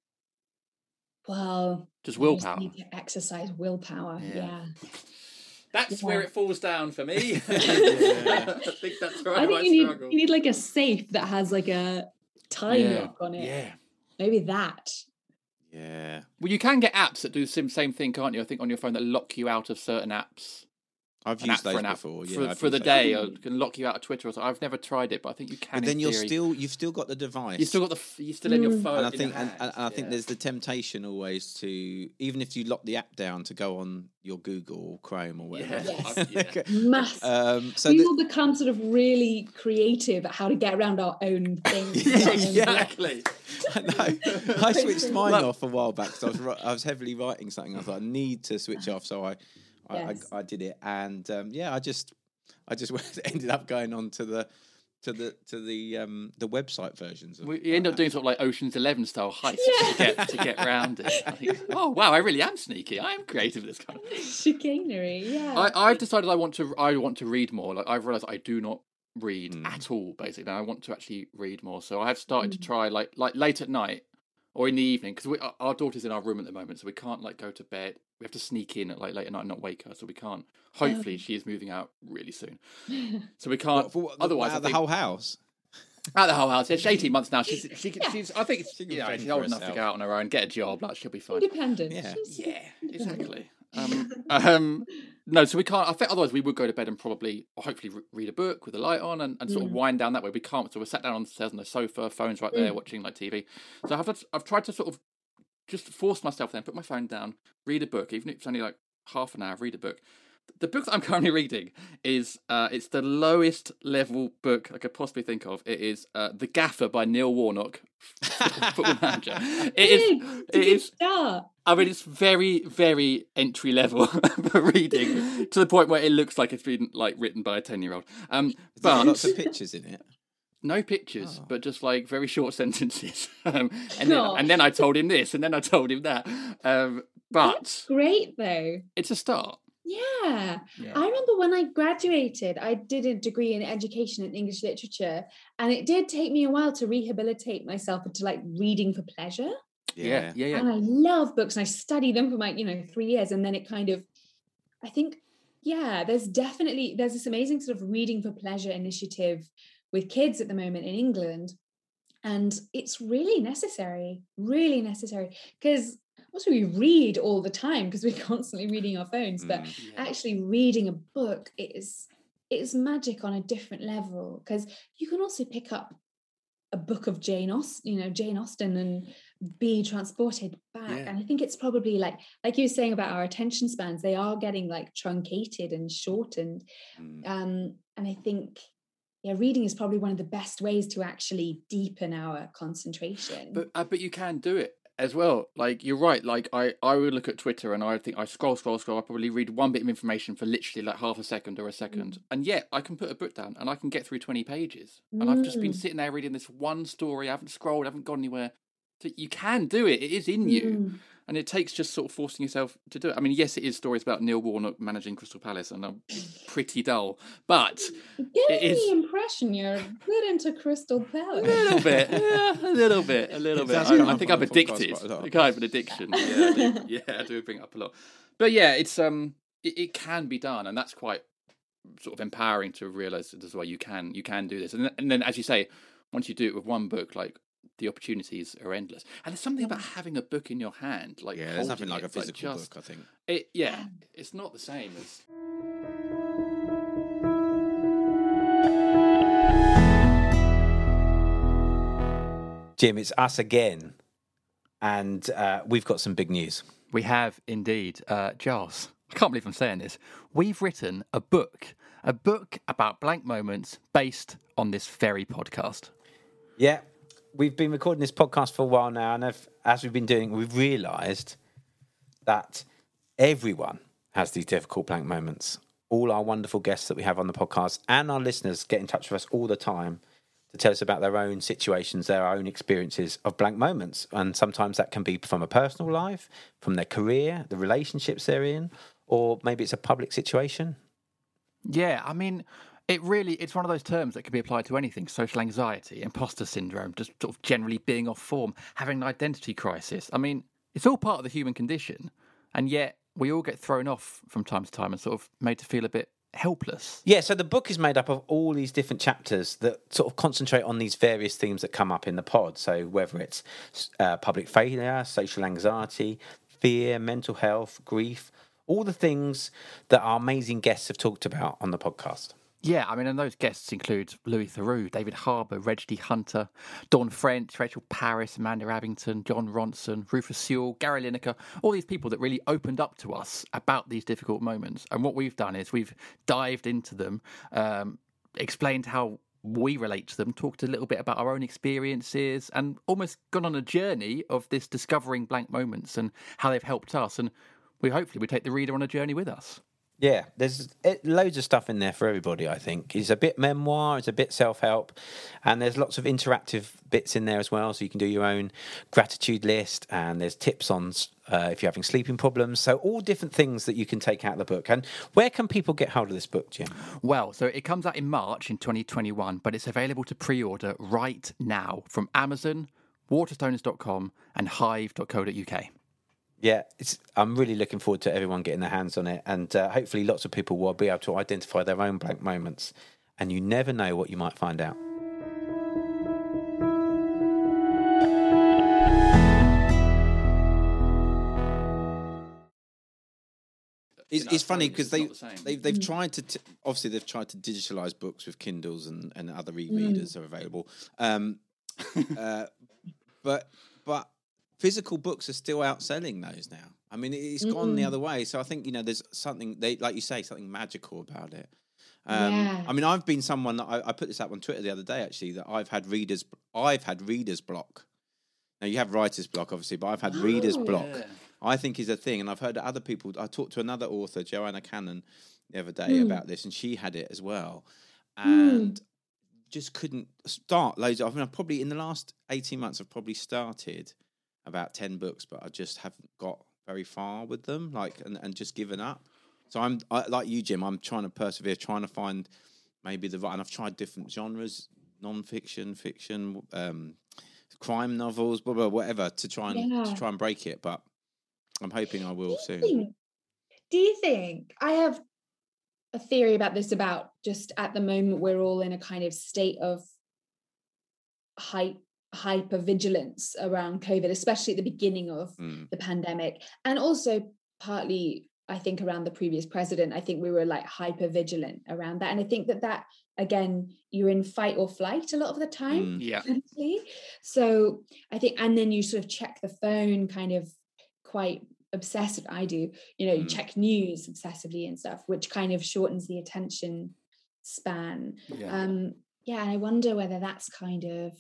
Well, Just you just willpower. need to exercise willpower. Yeah. Yeah. That's Yeah. where it falls down for me. Yeah. I think that's where I, I think you need you need like a safe that has like a time yeah. lock on it. Yeah. Maybe that. yeah, Well, you can get apps that do the same, same thing, can't you? I think on your phone that lock you out of certain apps. I've used those for an app before. for, Yeah, I've for the day, before. or can lock you out of Twitter or something. I've never tried it, but I think you can. But then in you're theory. still you've still got the device. you still got the you're still in your Mm. phone. and I think and, and, hand, and I think yeah. there's the temptation always to even if you lock the app down to go on your Google or Chrome or whatever. Yeah. Yes. Yeah. Mass. um, so we the- will become sort of really creative at how to get around our own things. Yeah, our own blocks. exactly. I know. I switched mine off a while back because I was I was heavily writing something. I thought I need to switch off, so I I, Yes. I, I did it, and um, yeah, I just I just ended up going on to the to the to the um the website versions. Of, We you end up doing sort of like Ocean's Eleven style heists to get to get round it. Think, oh wow, I really am sneaky. I am creative with this kind of. Chicanery, yeah. I, I've decided I want to I want to read more. Like I've realised I do not read Mm. at all. Basically, and I want to actually read more. So I have started to Mm. try like like late at night or in the evening because our- our daughter's in our room at the moment, so we can't like go to bed. We have to sneak in at like late at night and not wake her, so we can't. Hopefully, she is moving out really soon, so we can't. What, what, otherwise, out I of the think- whole house. At the whole house, yeah, she's eighteen months now. She's she, can Yeah. she's I think She yeah, she's for old enough to go out on her own, get a job. Like she'll be fine. Independent. Yeah. She's Yeah, independent. exactly. Um, um, no, so we can't. I think otherwise we would go to bed and probably, or hopefully, re- read a book with the light on and, and sort of Mm. wind down that way. We can't. So we're sat down on the stairs on the sofa, phones right there, Mm. watching like TV. So I've had- I've tried to sort of just force myself then, put my phone down, read a book, even if it's only like half an hour. Read a book. The book that I'm currently reading is uh, it's the lowest level book I could possibly think of. It is uh, The Gaffer by Neil Warnock, football manager. It is. It is start. I mean, it's very, very entry level for reading to the point where it looks like it's been like written by a ten-year-old. Um, There's but lots of pictures in it. no pictures, Oh. but just like very short sentences. um, and then, and then I told him this, and then I told him that. Um, but Great though. it's a start. Yeah. Yeah. I remember when I graduated, I did a degree in education and English literature, and it did take me a while to rehabilitate myself into like reading for pleasure. Yeah, yeah, yeah. And I love books and I study them for my, you know, three years. And then it kind of, I think, yeah, there's definitely there's this amazing sort of reading for pleasure initiative with kids at the moment in England. And it's really necessary, really necessary. Because also we read all the time because we're constantly reading our phones, but Mm. Yeah. actually reading a book is is magic on a different level because you can also pick up a book of Jane Austen, you know, Jane Austen and be transported back. Yeah. And I think it's probably like like you were saying about our attention spans, they are getting like truncated and shortened. Mm. Um, and I think yeah, reading is probably one of the best ways to actually deepen our concentration. But uh, but you can do it as well. Like you're right. Like I I would look at Twitter and I think I scroll scroll scroll. I probably read one bit of information for literally like half a second or a second, Mm. and yet I can put a book down and I can get through twenty pages. And I've just been Mm. sitting there reading this one story. I haven't scrolled. I haven't gone anywhere. So you can do it. It is in you. Mm. And it takes just sort of forcing yourself to do it. I mean, yes, it is stories about Neil Warnock managing Crystal Palace, and I'm pretty dull. But Give It me is- the impression you're good into Crystal Palace. a little bit, yeah, a little bit, a little bit. does I, I think I'm addicted. quite a lot. I have an addiction. Yeah, I do, yeah, I do bring it up a lot. But yeah, it's um, it, it can be done, and that's quite sort of empowering to realize that as well. You can, you can do this, and and then as you say, once you do it with one book, like the opportunities are endless. And there's something about having a book in your hand, like Yeah, there's nothing like it, a it's physical just- book. I think. It, yeah, it's not the same as. Jim, it's us again, and uh, we've got some big news. We have indeed, uh, Giles. I can't believe I'm saying this. We've written a book, a book about blank moments based on this very podcast. Yeah, we've been recording this podcast for a while now, and as we've been doing, we've realised that everyone has these difficult blank moments. All our wonderful guests that we have on the podcast and our listeners get in touch with us all the time to tell us about their own situations, their own experiences of blank moments. And sometimes that can be from a personal life, from their career, the relationships they're in, or maybe it's a public situation. Yeah, I mean, it really it's one of those terms that can be applied to anything: social anxiety, imposter syndrome, just sort of generally being off form, having an identity crisis. I mean, it's all part of the human condition, and yet we all get thrown off from time to time and sort of made to feel a bit helpless. Yeah, so the book is made up of all these different chapters that sort of concentrate on these various themes that come up in the pod. So whether it's uh, public failure, social anxiety, fear, mental health, grief, all the things that our amazing guests have talked about on the podcast. Yeah, I mean, and those guests include Louis Theroux, David Harbour, Reg D. Hunter, Dawn French, Rachel Parris, Amanda Abbington, Jon Ronson, Rufus Sewell, Gary Lineker, all these people that really opened up to us about these difficult moments. And what we've done is we've dived into them, um, explained how we relate to them, talked a little bit about our own experiences, and almost gone on a journey of this discovering blank moments and how they've helped us. And we hopefully we take the reader on a journey with us. Yeah, there's it, loads of stuff in there for everybody. I think it's a bit memoir, it's a bit self help, and there's lots of interactive bits in there as well. So you can do your own gratitude list, and there's tips on uh, if you're having sleeping problems. So all different things that you can take out of the book. And where can people get hold of this book, Jim? Well, so it comes out in March in 2021, but it's available to pre order right now from Amazon, waterstones.com, and hive.co.uk. Yeah, it's, I'm really looking forward to everyone getting their hands on it, and uh, hopefully, lots of people will be able to identify their own blank moments. And you never know what you might find out. It's, it's funny because they, the they've, they've tried to t- obviously they've tried to digitalize books with Kindles and, and other e-readers are available, um, uh, but but physical books are still outselling those now. I mean, it's gone the other way. So I think you know there's something they like you say something magical about it. Um, Yeah. I mean, I've been someone that I, I put this up on Twitter the other day actually that I've had readers I've had readers block. Now you have writer's block obviously, but I've had readers Oh. block. Yeah. I think is a thing, and I've heard other people. I talked to another author, Joanna Cannon, the other day Mm. about this, and she had it as well, and just couldn't start loads. Of, I mean, I've probably in the last eighteen months, I've probably started about ten books, but I just haven't got very far with them, like, and, and just given up. So I'm I, like you, Jim. I'm trying to persevere, trying to find maybe the right. And I've tried different genres, non-fiction, fiction, um, crime novels, blah blah, whatever, to try and Yeah. to try and break it. But I'm hoping I will do soon. think, do you think I have a theory about this about just at the moment we're all in a kind of state of hype hyper vigilance around covid especially at the beginning of Mm. the pandemic and also partly i think around the previous president i think we were like hyper vigilant around that and i think that that again you're in fight or flight a lot of the time Mm. Yeah. So I think, and then you sort of check the phone kind of quite obsessive. I do, you know, you Mm. check news obsessively and stuff, which kind of shortens the attention span. Yeah. Um, yeah, and I wonder whether that's kind of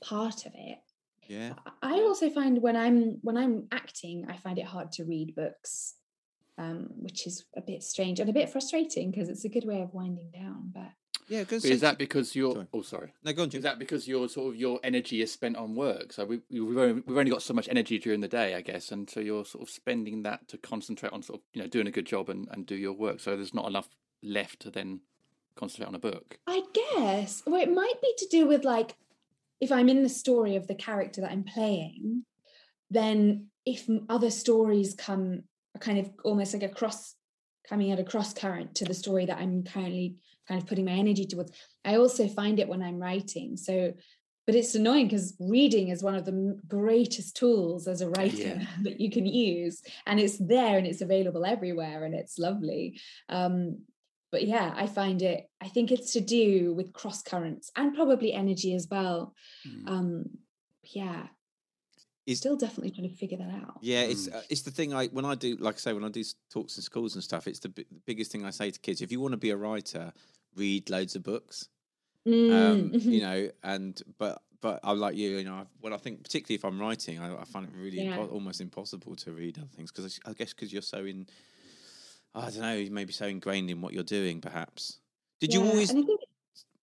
part of it. Yeah. I also find when I'm when I'm acting, I find it hard to read books, um, which is a bit strange and a bit frustrating because it's a good way of winding down. But Yeah, because is that because you're? Sorry. Oh, sorry. no, go on, Is that because your sort of your energy is spent on work? So we, we've only, we've only got so much energy during the day, I guess, and so you're sort of spending that to concentrate on sort of you know doing a good job and, and do your work. So there's not enough left to then concentrate on a book. I guess, well, it might be to do with like if I'm in the story of the character that I'm playing, then if other stories come kind of almost like a cross coming at a cross current to the story that I'm currently kind of putting my energy towards. I also find it when I'm writing. So, but it's annoying because reading is one of the greatest tools as a writer Yeah. that you can use, and it's there and it's available everywhere, and it's lovely. Um, but yeah, I find it. I think it's to do with cross currents and probably energy as well. Mm. Um, yeah, Is- still definitely trying to figure that out. Yeah, it's Mm. uh, it's the thing. I when I do, like I say, when I do talks in schools and stuff, it's the, bi- the biggest thing I say to kids. If you want to be a writer, read loads of books. Um, Mm, you know, and but but I'm like you. You know, I, well, I think particularly if I'm writing, I, I find it really Yeah. impo- almost impossible to read other things because I guess because you're so in. I don't know, maybe so ingrained in what you're doing. Perhaps. Did you always? think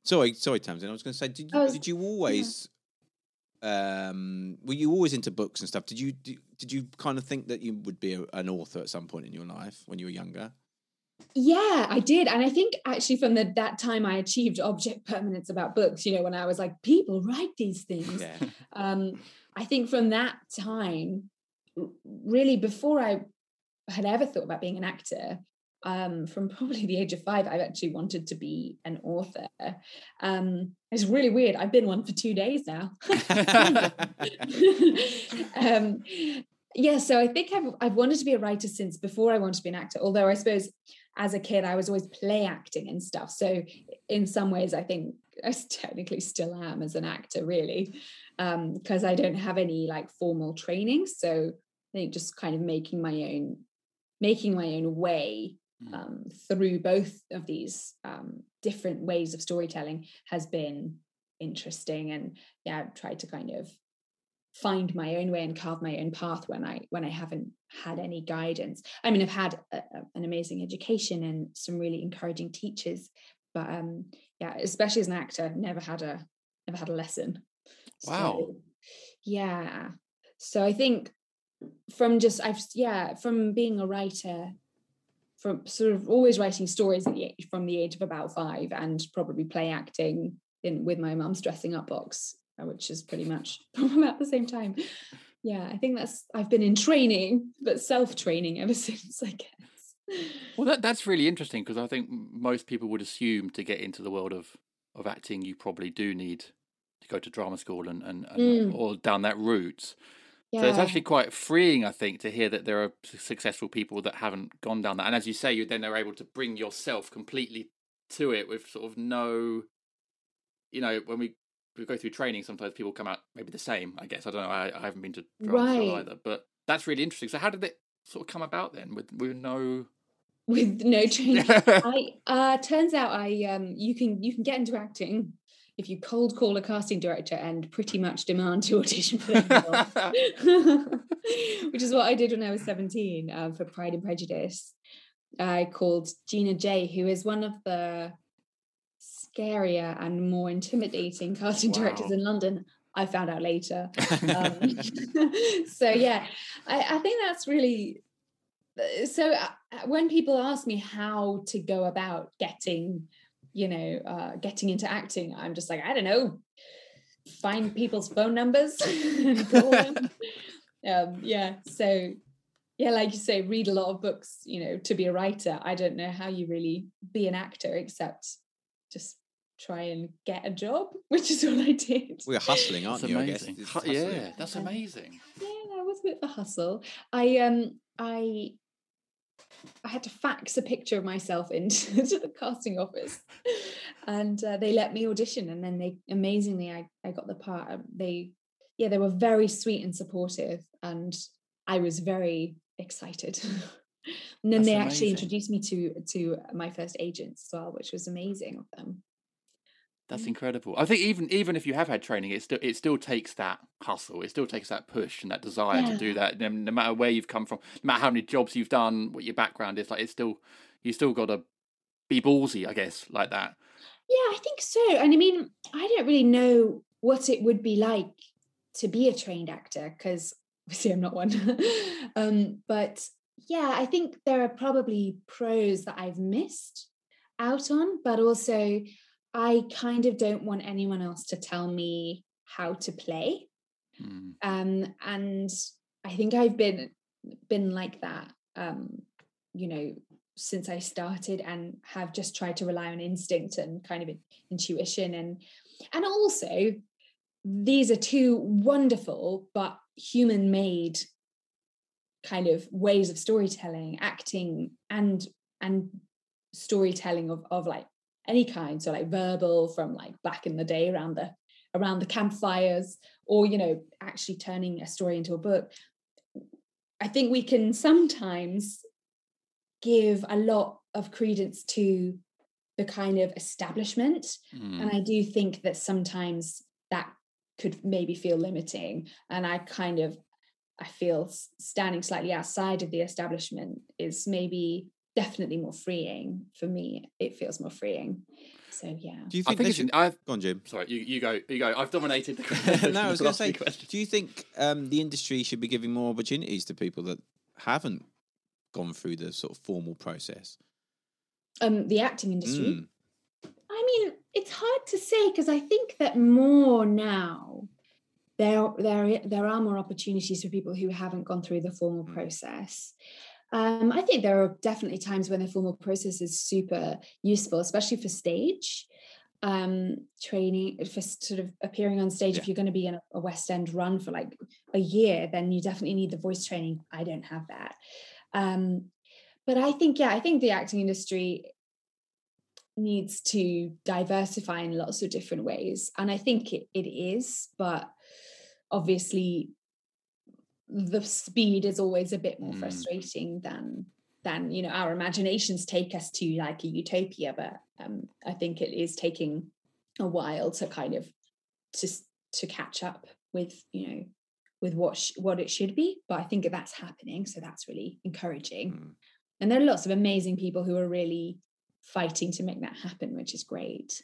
Sorry, sorry, Tamzin. I was going to say, did you, was- did you always? Um, were you always into books and stuff? Did you did, did you kind of think that you would be a, an author at some point in your life when you were younger? Yeah, I did. And I think actually from the, that time I achieved object permanence about books, you know, when I was like, people write these things. Yeah. Um, I think from that time, really before I had ever thought about being an actor, um, from probably the age of five, I've actually wanted to be an author. Um, it's really weird. I've been one for two days now. um, yeah, so I think I've, I've wanted to be a writer since before I wanted to be an actor. Although I suppose as a kid, I was always play acting and stuff. So in some ways, I think I technically still am as an actor, really, because I don't have any like formal training. So I think just kind of making my own, making my own way Mm. um, through both of these um, different ways of storytelling has been interesting and yeah I've tried to kind of find my own way and carve my own path when i when i haven't had any guidance i mean i've had a, a- an amazing education and some really encouraging teachers but um yeah especially as an actor never had a never had a lesson Wow. So, yeah so i think from just i've yeah from being a writer from sort of always writing stories at the age, from the age of about five and probably play acting in with my mum's dressing up box uh, which is pretty much about the same time yeah i think that's i've been in training but self-training ever since i guess Well, that that's really interesting because I think most people would assume to get into the world of, of acting, you probably do need to go to drama school and, and, and Mm. or down that route. Yeah So it's actually quite freeing, I think, to hear that there are successful people that haven't gone down that. And as you say, you then are able to bring yourself completely to it with sort of no, you know, when we, we go through training, sometimes people come out maybe the same. I guess I don't know. I, I haven't been to Right. either, but that's really interesting. So how did it sort of come about then with with no? with no training i uh turns out i um you can you can get into acting if you cold call a casting director and pretty much demand to audition for role which is what I did when I was 17 um, for Pride and Prejudice. I called Jina Jay, who is one of the scarier and more intimidating casting directors in London. I found out later. Um, so yeah, I, I think that's really uh, so. uh, When people ask me how to go about getting, you know, uh, getting into acting, I'm just like, I don't know. Find people's phone numbers, and call them um yeah so yeah like you say read a lot of books you know to be a writer i don't know how you really be an actor except just try and get a job which is what i did We're hustling, aren't That's you? I guess. amazing. Hu- yeah, that's Yeah. amazing. yeah that was a bit of a hustle i um i i had to fax a picture of myself into to the casting office. And uh, they let me audition and then they amazingly i i got the part. Um, they yeah they were very sweet and supportive and i was very excited. And then That's they actually introduced me to to my first agents as well which was amazing of them That's Mm. incredible. I think even even if you have had training, it still it still takes that hustle. It still takes that push and that desire to do that. No, no matter where you've come from, no matter how many jobs you've done, what your background is, like it's still you still got to be ballsy, I guess, like that. Yeah, I think so. And I mean, I don't really know what it would be like to be a trained actor because obviously I'm not one. um, but yeah, I think there are probably pros that I've missed out on, but also I kind of don't want anyone else to tell me how to play. Mm. Um, and I think I've been been like that, um, you know, since I started and have just tried to rely on instinct and kind of intuition and and also these are two wonderful but human made kind of ways of storytelling acting and and storytelling of of like any kind so like verbal from like back in the day around the around the campfires or you know actually turning a story into a book i think we can sometimes give a lot of credence to the kind of establishment Mm. and i do think that sometimes that could maybe feel limiting and i kind of i feel standing slightly outside of the establishment is maybe definitely more freeing for me it feels more freeing so yeah Do you I think, think it's, should? I've gone, Jim. sorry, you, you go, you go. I've dominated the no, I was going to say, few questions. do you think um, the industry should be giving more opportunities to people that haven't gone through the sort of formal process? um the acting industry Mm. I mean, it's hard to say because I think that more now there there there are more opportunities for people who haven't gone through the formal Mm. process. Um, I think there are definitely times when the formal process is super useful, especially for stage um, training, for sort of appearing on stage. If you're going to be in a, a West End run for like a year, then you definitely need the voice training. I don't have that. Um, but I think, yeah, I think the acting industry needs to diversify in lots of different ways. And I think it, it is, but obviously the speed is always a bit more Mm. frustrating than than you know our imaginations take us to like a utopia but um i think it is taking a while to kind of to to catch up with you know with what sh- what it should be but i think that's happening so that's really encouraging Mm. and there are lots of amazing people who are really fighting to make that happen which is great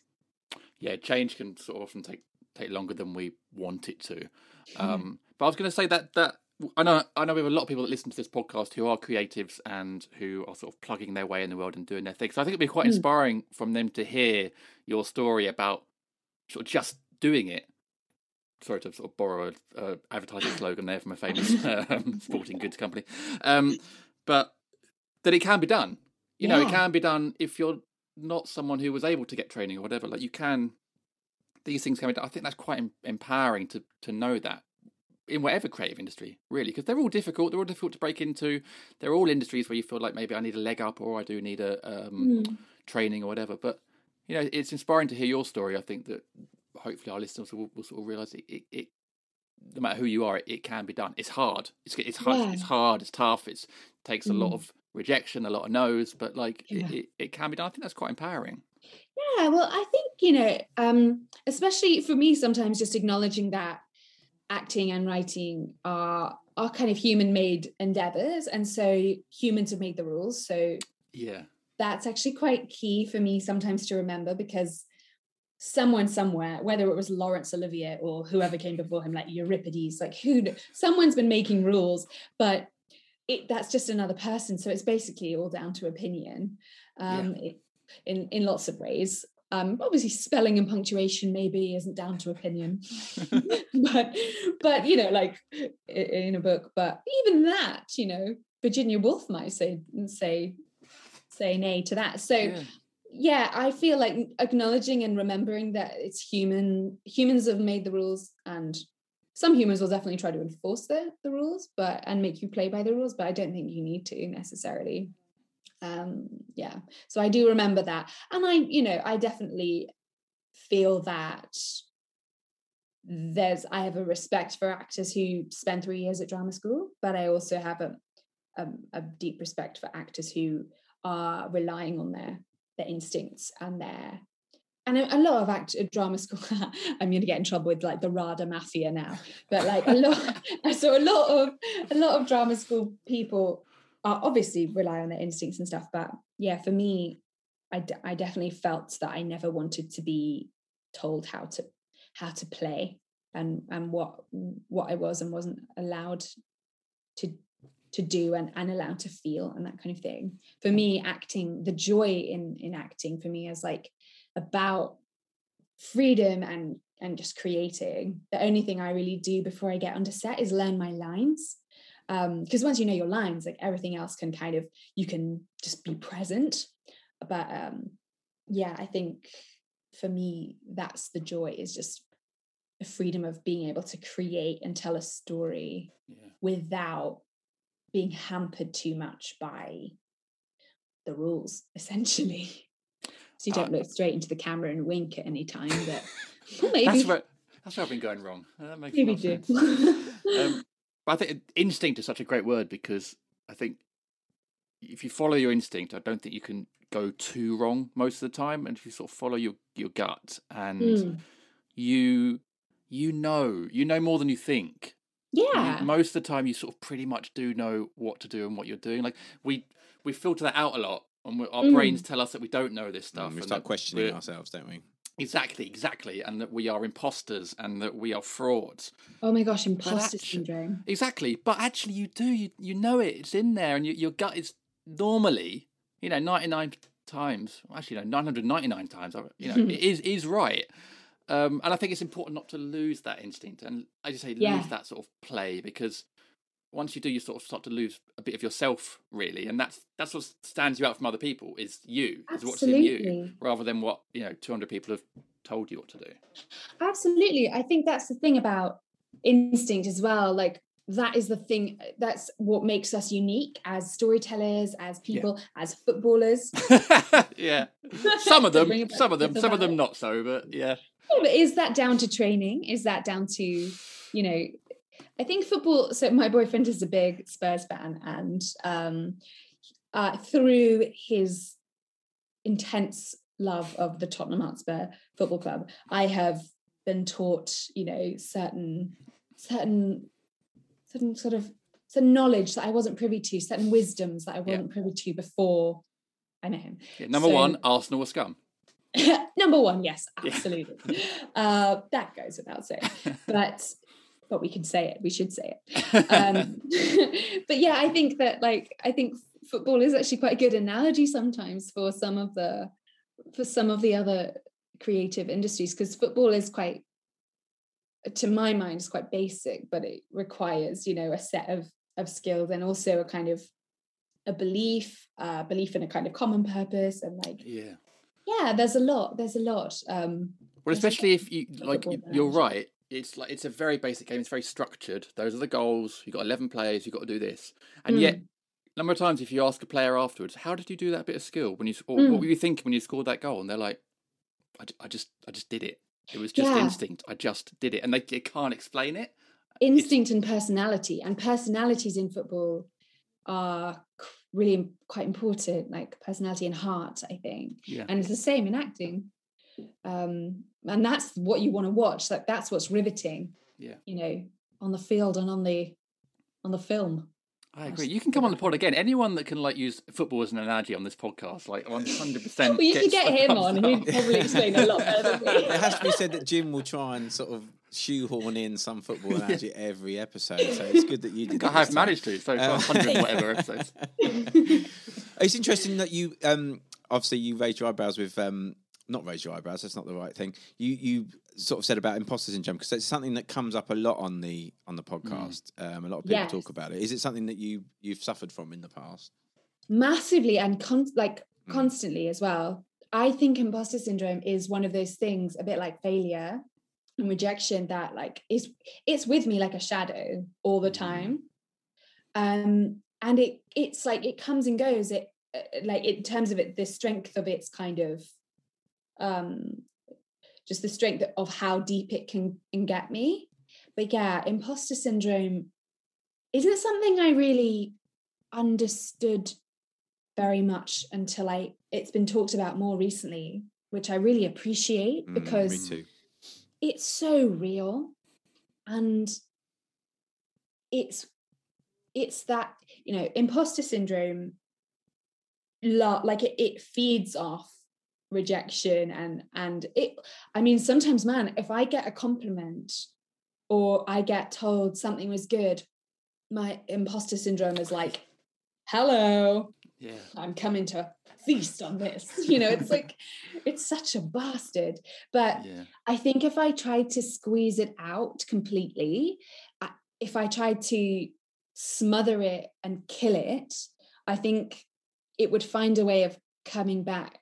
yeah, change can sort of often take take longer than we want it to. Um, but I was going to say that that I know I know we have a lot of people that listen to this podcast who are creatives and who are sort of plugging their way in the world and doing their thing. So I think it'd be quite Mm. inspiring from them to hear your story about sort of just doing it. Sorry to sort of borrow a uh, advertising slogan there from a famous um, sporting goods company, um, but that it can be done. You know, it can be done if you're not someone who was able to get training or whatever. Like you can, these things can be done. I think that's quite em- empowering to to know that in whatever creative industry, really, because they're all difficult. They're all difficult to break into. They're all industries where you feel like maybe I need a leg up or I do need a um, Mm. training or whatever. But you know, it's inspiring to hear your story. I think that hopefully our listeners will, will sort of realize it, it, it. No matter who you are, it, it can be done. It's hard. It's it's hard. Yeah. It's hard. It's tough. It's takes a lot Mm. of rejection, a lot of no's, but like Yeah. it, it, it can be done. I think that's quite empowering. Yeah, well, I think, you know, um, especially for me, sometimes just acknowledging that acting and writing are are kind of human made endeavors. And so humans have made the rules. So Yeah. that's actually quite key for me sometimes to remember because someone somewhere, whether it was Laurence Olivier or whoever came before him, like Euripides, like who someone's been making rules, but it that's just another person. So it's basically all down to opinion. Um it, in in lots of ways. Um, obviously spelling and punctuation maybe isn't down to opinion. but but you know, like in a book, but even that, you know, Virginia Woolf might say say say nay to that. So Yeah. yeah i feel like acknowledging and remembering that it's human humans have made the rules and some humans will definitely try to enforce the, the rules but and make you play by the rules but i don't think you need to necessarily um yeah so i do remember that and i you know i definitely feel that there's i have a respect for actors who spend three years at drama school but i also have a a, a deep respect for actors who are relying on their their instincts and their and a, lot of act drama school i'm going to get in trouble with like the rada mafia now but like a lot so a lot of a lot of drama school people are obviously rely on their instincts and stuff but yeah for me I, d- I definitely felt that i never wanted to be told how to how to play and and what what i was and wasn't allowed to to do and, and allowed to feel and that kind of thing. For me acting the joy in in acting for me is like about freedom and and just creating. The only thing i really do before i get onto set is learn my lines because um, once you know your lines like everything else can kind of you can just be present but um yeah i think for me that's the joy is just the freedom of being able to create and tell a story yeah. without being hampered too much by the rules essentially so you don't uh, look straight into the camera and wink at any time but maybe that's where that's where I've been going wrong. That makes maybe do. um, but I think instinct is such a great word because I think if you follow your instinct, I don't think you can go too wrong most of the time. And if you sort of follow your your gut and mm. you you know you know more than you think. Yeah. You, most of the time, you sort of pretty much do know what to do and what you're doing. Like we we filter that out a lot and our mm. brains tell us that we don't know this stuff. Mm, we start questioning ourselves, don't we? Exactly, exactly, and that we are imposters and that we are frauds. Oh my gosh, imposter actually, syndrome. Exactly, but actually, you do you you know it. It's in there, and you, your gut is normally, you know, ninety nine times. Actually, no, nine hundred ninety nine times. You know, it is is right. Um, and I think it's important not to lose that instinct and, as you say, yeah. lose that sort of play because once you do, you sort of start to lose a bit of yourself, really, and that's that's what stands you out from other people is you, Absolutely. is what's in you, rather than what you know two hundred people have told you what to do. Absolutely, I think that's the thing about instinct as well. Like that is the thing that's what makes us unique as storytellers as people yeah. as footballers yeah some of them some of them some of them not so but yeah But is that down to training is that down to you know I think football. So my boyfriend is a big Spurs fan, and um, uh, through his intense love of the Tottenham Hotspur Football Club, I have been taught, you know, certain certain certain sort of certain knowledge that I wasn't privy to, certain wisdoms that I wasn't yeah. privy to before I know him. Yeah, number so, one, Arsenal were scum. number one, yes, absolutely. Yeah. Uh, that goes without saying. But but we can say it. We should say it. Um, but yeah i think that like i think football is actually quite a good analogy sometimes for some of the for some of the other creative industries because football is quite to my mind is quite basic but it requires you know a set of of skills and also a kind of a belief uh belief in a kind of common purpose and like yeah. yeah there's a lot there's a lot um well especially if you like you're right it's like it's a very basic game. It's very structured. Those are the goals. You've got eleven players. You've got to do this. And mm. yet, number of times, if you ask a player afterwards, "How did you do that bit of skill when you? Or, mm. What were you thinking when you scored that goal?" And they're like, "I, I just, I just did it. It was just yeah. instinct. I just did it." And they, they can't explain it. Instinct it's... and personality, and personalities in football are really quite important. Like personality and heart, I think. Yeah. And it's the same in acting um, and that's what you want to watch like that's what's riveting yeah you know on the field and on the on the film I agree. You can come on the pod again. Anyone that can like use football as an analogy on this podcast, like one hundred percent. Well, you can get him on. He'd probably explain a lot better than me. It has to be said that Jim will try and sort of shoehorn in some football analogy every episode. So it's good that you did. I have time. managed to. So um, hundred whatever episodes. it's interesting that you um, obviously you raised your eyebrows with um, not raise your eyebrows. That's not the right thing. You you sort of said about imposter syndrome because it's something that comes up a lot on the on the podcast. Mm. Um, a lot of people yes. talk about it. Is it something that you you've suffered from in the past? Massively and con- like mm. constantly as well. I think imposter syndrome is one of those things, a bit like failure and rejection, that like is it's with me like a shadow all the mm. time. Um, and it it's like it comes and goes. It uh, like in terms of it, the strength of its kind of um, just the strength of how deep it can, can get me. But yeah, imposter syndrome isn't something I really understood very much until I it's been talked about more recently which I really appreciate Mm, because it's so real and it's it's that you know imposter syndrome like it, it feeds off rejection and and it i mean sometimes man if i get a compliment or i get told something was good my imposter syndrome is like hello Yeah. i'm coming to feast on this you know it's like it's such a bastard but Yeah. I think if I tried to squeeze it out completely, if I tried to smother it and kill it, I think it would find a way of coming back.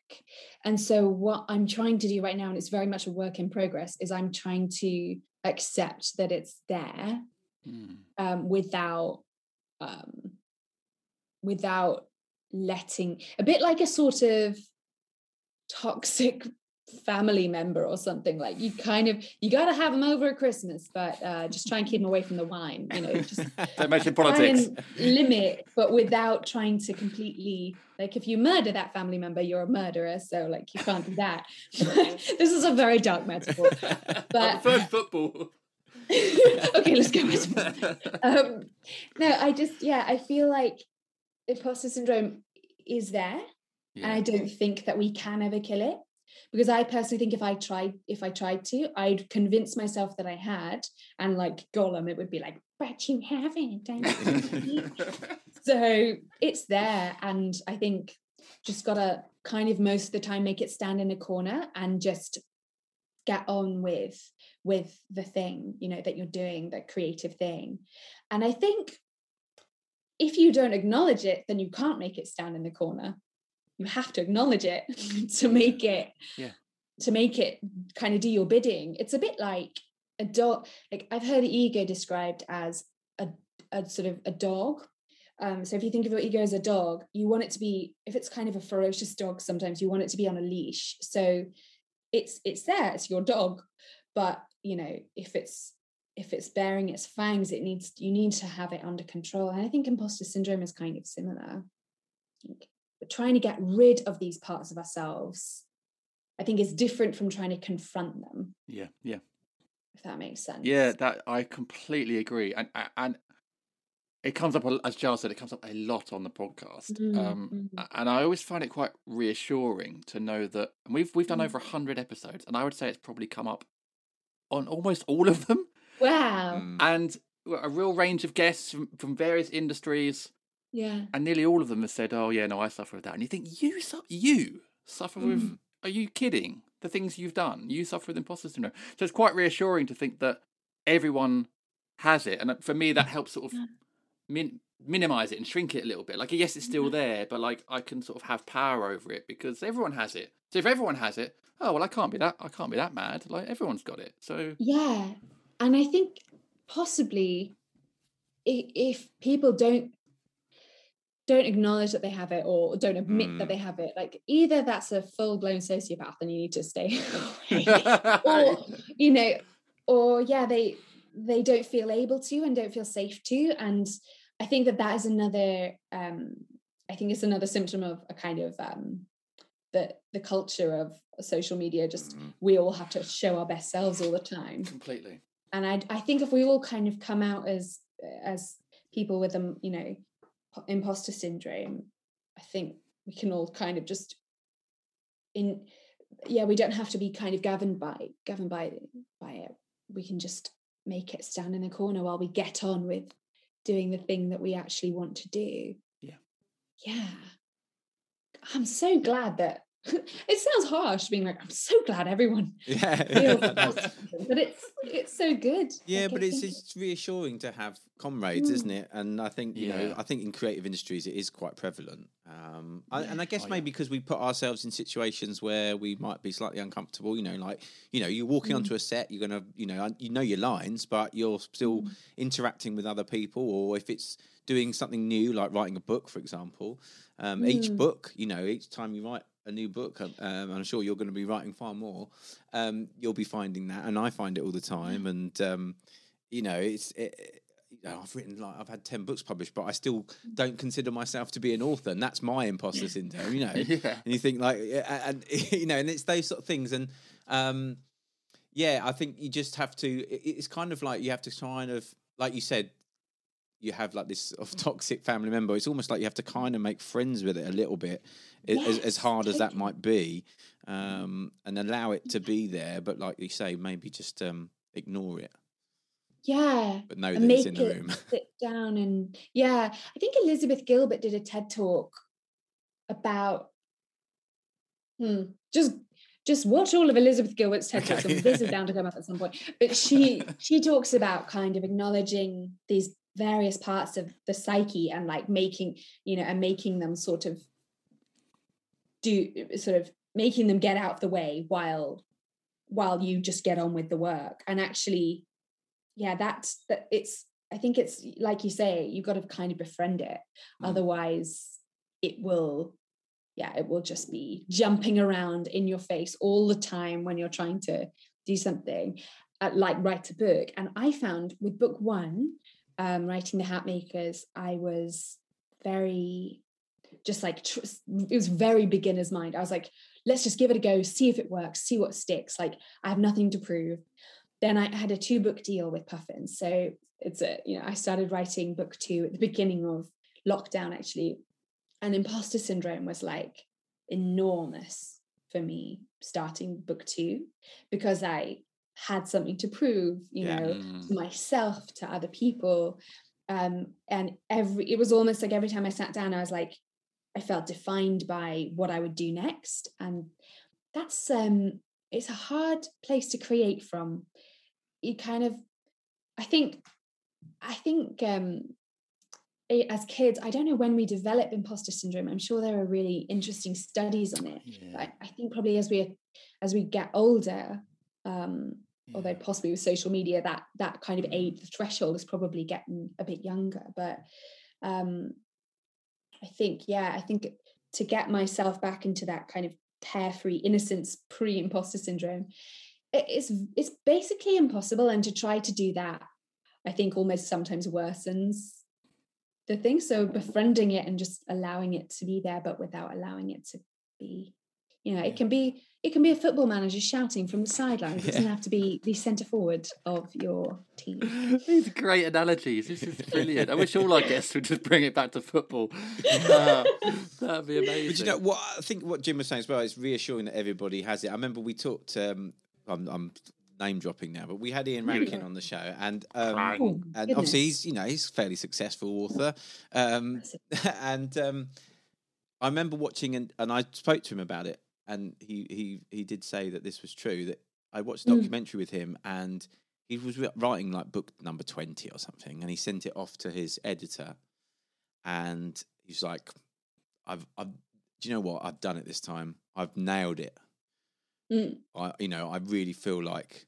And so, what I'm trying to do right now, and it's very much a work in progress, is I'm trying to accept that it's there Mm. um, without um, without letting a bit like a sort of toxic family member or something like you kind of you got to have them over at christmas but uh, just try and keep them away from the wine you know just Don't mention politics. limit but without trying to completely like if you murder that family member you're a murderer so like you can't do that this is a very dark metaphor but First football. okay let's go um no i just yeah i feel like imposter syndrome is there and i don't think that we can ever kill it because i personally think if i tried if i tried to i'd convince myself that i had and like gollum it would be like but you haven't so it's there and i think just gotta kind of most of the time make it stand in a corner and just get on with with the thing you know that you're doing the creative thing. And i think if you don't acknowledge it then you can't make it stand in the corner you have to acknowledge it to make it Yeah. to make it kind of do your bidding. It's a bit like a dog like i've heard ego described as a, a sort of a dog. Um, so if you think of your ego as a dog you want it to be if it's kind of a ferocious dog sometimes you want it to be on a leash. So it's it's there it's your dog. But you know if it's if it's bearing its fangs it needs you need to have it under control. And i think imposter syndrome is kind of similar. I think but trying to get rid of these parts of ourselves i think is different from trying to confront them yeah, yeah. if that makes sense Yeah, that I completely agree, and and it comes up as Giles said, it comes up a lot on the podcast, um, mm. and I always find it quite reassuring to know that and we've we've done Mm. over hundred episodes, and I would say it's probably come up on almost all of them, wow Mm. and a real range of guests from, from various industries, yeah and nearly all of them have said, "Oh yeah, no, I suffer with that," and you think you su- you suffer with? Mm. Are you kidding? The things you've done, you suffer with imposter syndrome. So it's quite reassuring to think that everyone has it, and uh, for me, that helps sort of Yeah. min- minimize it and shrink it a little bit. Like, yes, it's still there, but like I can sort of have power over it because everyone has it. So if everyone has it, oh well, I can't be that. I can't be that mad. Like everyone's got it. So Yeah. And I think possibly if people don't don't acknowledge that they have it or don't admit that Mm. they have it, like either that's a full-blown sociopath and you need to stay away, or you know, or yeah, they they don't feel able to and don't feel safe to. And I think that that is another um I think it's another symptom of a kind of um the the culture of social media just Mm. we all have to show our best selves all the time completely. and I, I think if we all kind of come out as as people with them, you know imposter syndrome i think we can all kind of just in yeah we don't have to be kind of governed by governed by by it. We can just make it stand in the corner while we get on with doing the thing that we actually want to do. Yeah. yeah. I'm so glad that it sounds harsh being like i'm so glad everyone Yeah. feels but it's it's so good Yeah, Like, but it's it's reassuring to have comrades, Mm. isn't it? And I think you Yeah. know, I think in creative industries it is quite prevalent. Um, I, and I guess Oh, maybe because we put ourselves in situations where we might be slightly uncomfortable. You know, like you know, you're walking Mm. onto a set, you're gonna, you know, you know your lines, but you're still Mm. interacting with other people, or if it's doing something new, like writing a book, for example. Um, Each Mm. book, you know, each time you write a new book, um, I'm sure you're going to be writing far more. Um, you'll be finding that, and I find it all the time. And um, you know, it's it, you know, I've written like I've had ten books published, but I still don't consider myself to be an author, and that's my imposter syndrome, you know. Yeah. And you think like, and you know, and it's those sort of things, and um, yeah, I think you just have to. it- It's kind of like you have to kind of, like you said, you have like this sort of toxic family member. It's almost like you have to kind of make friends with it a little bit, a- as, as Yes, hard as that might be, um, and allow it to be there. But like you say, maybe just um, ignore it, Yeah. but know that it's in the it room. sit down and yeah. I think Elizabeth Gilbert did a TED talk about hmm, just just watch all of Elizabeth Gilbert's TED talks. Okay. and This is bound to come up at some point. But she she talks about kind of acknowledging these various parts of the psyche and like making, you know, and making them sort of do sort of making them get out of the way while while you just get on with the work. And actually, yeah, that's that it's I think it's like you say, you've got to kind of befriend it. Mm. Otherwise, it will yeah, it will just be jumping around in your face all the time when you're trying to do something, uh, like write a book. And I found with book one, um, writing the Hatmakers, I was very just like tr- it was very beginner's mind. I was like, let's just give it a go, see if it works, see what sticks. Like I have nothing to prove. Then I had a two book deal with Puffins, so it's a you know I started writing book two at the beginning of lockdown actually, and imposter syndrome was like enormous for me starting book two because I had something to prove, you Yeah. know, Mm. to myself, to other people. Um, and every it was almost like every time I sat down, I was like, I felt defined by what I would do next. And that's um it's a hard place to create from. You kind of I think I think um as kids, I don't know when we develop imposter syndrome. I'm sure there are really interesting studies on it. Yeah. But I, I think probably as we as we get older, um, although possibly with social media, that that kind of age, the threshold is probably getting a bit younger. But um, I think, yeah, I think to get myself back into that kind of carefree innocence pre-imposter syndrome, it's it's basically impossible. And to try to do that, I think almost sometimes worsens the thing. So befriending it and just allowing it to be there, but without allowing it to be, you know, it can be it can be a football manager shouting from the sidelines. It doesn't have to be the centre forward of your team. These great analogies. This is brilliant. I wish all our guests would just bring it back to football. Ah, that'd be amazing. But you know what? I think what Jim was saying as well is reassuring that everybody has it. I remember we talked. Um, I'm, I'm name dropping now, but we had Ian Rankin on the show, and um, Oh, and goodness. obviously he's you know he's a fairly successful author, um, and um, I remember watching and, and I spoke to him about it, and he he he did say that this was true. That I watched a Mm. documentary with him, and he was writing like book number twenty or something, and he sent it off to his editor, and he's like, "I've, I've, do you know what? I've done it this time. I've nailed it. Mm. I, you know, I really feel like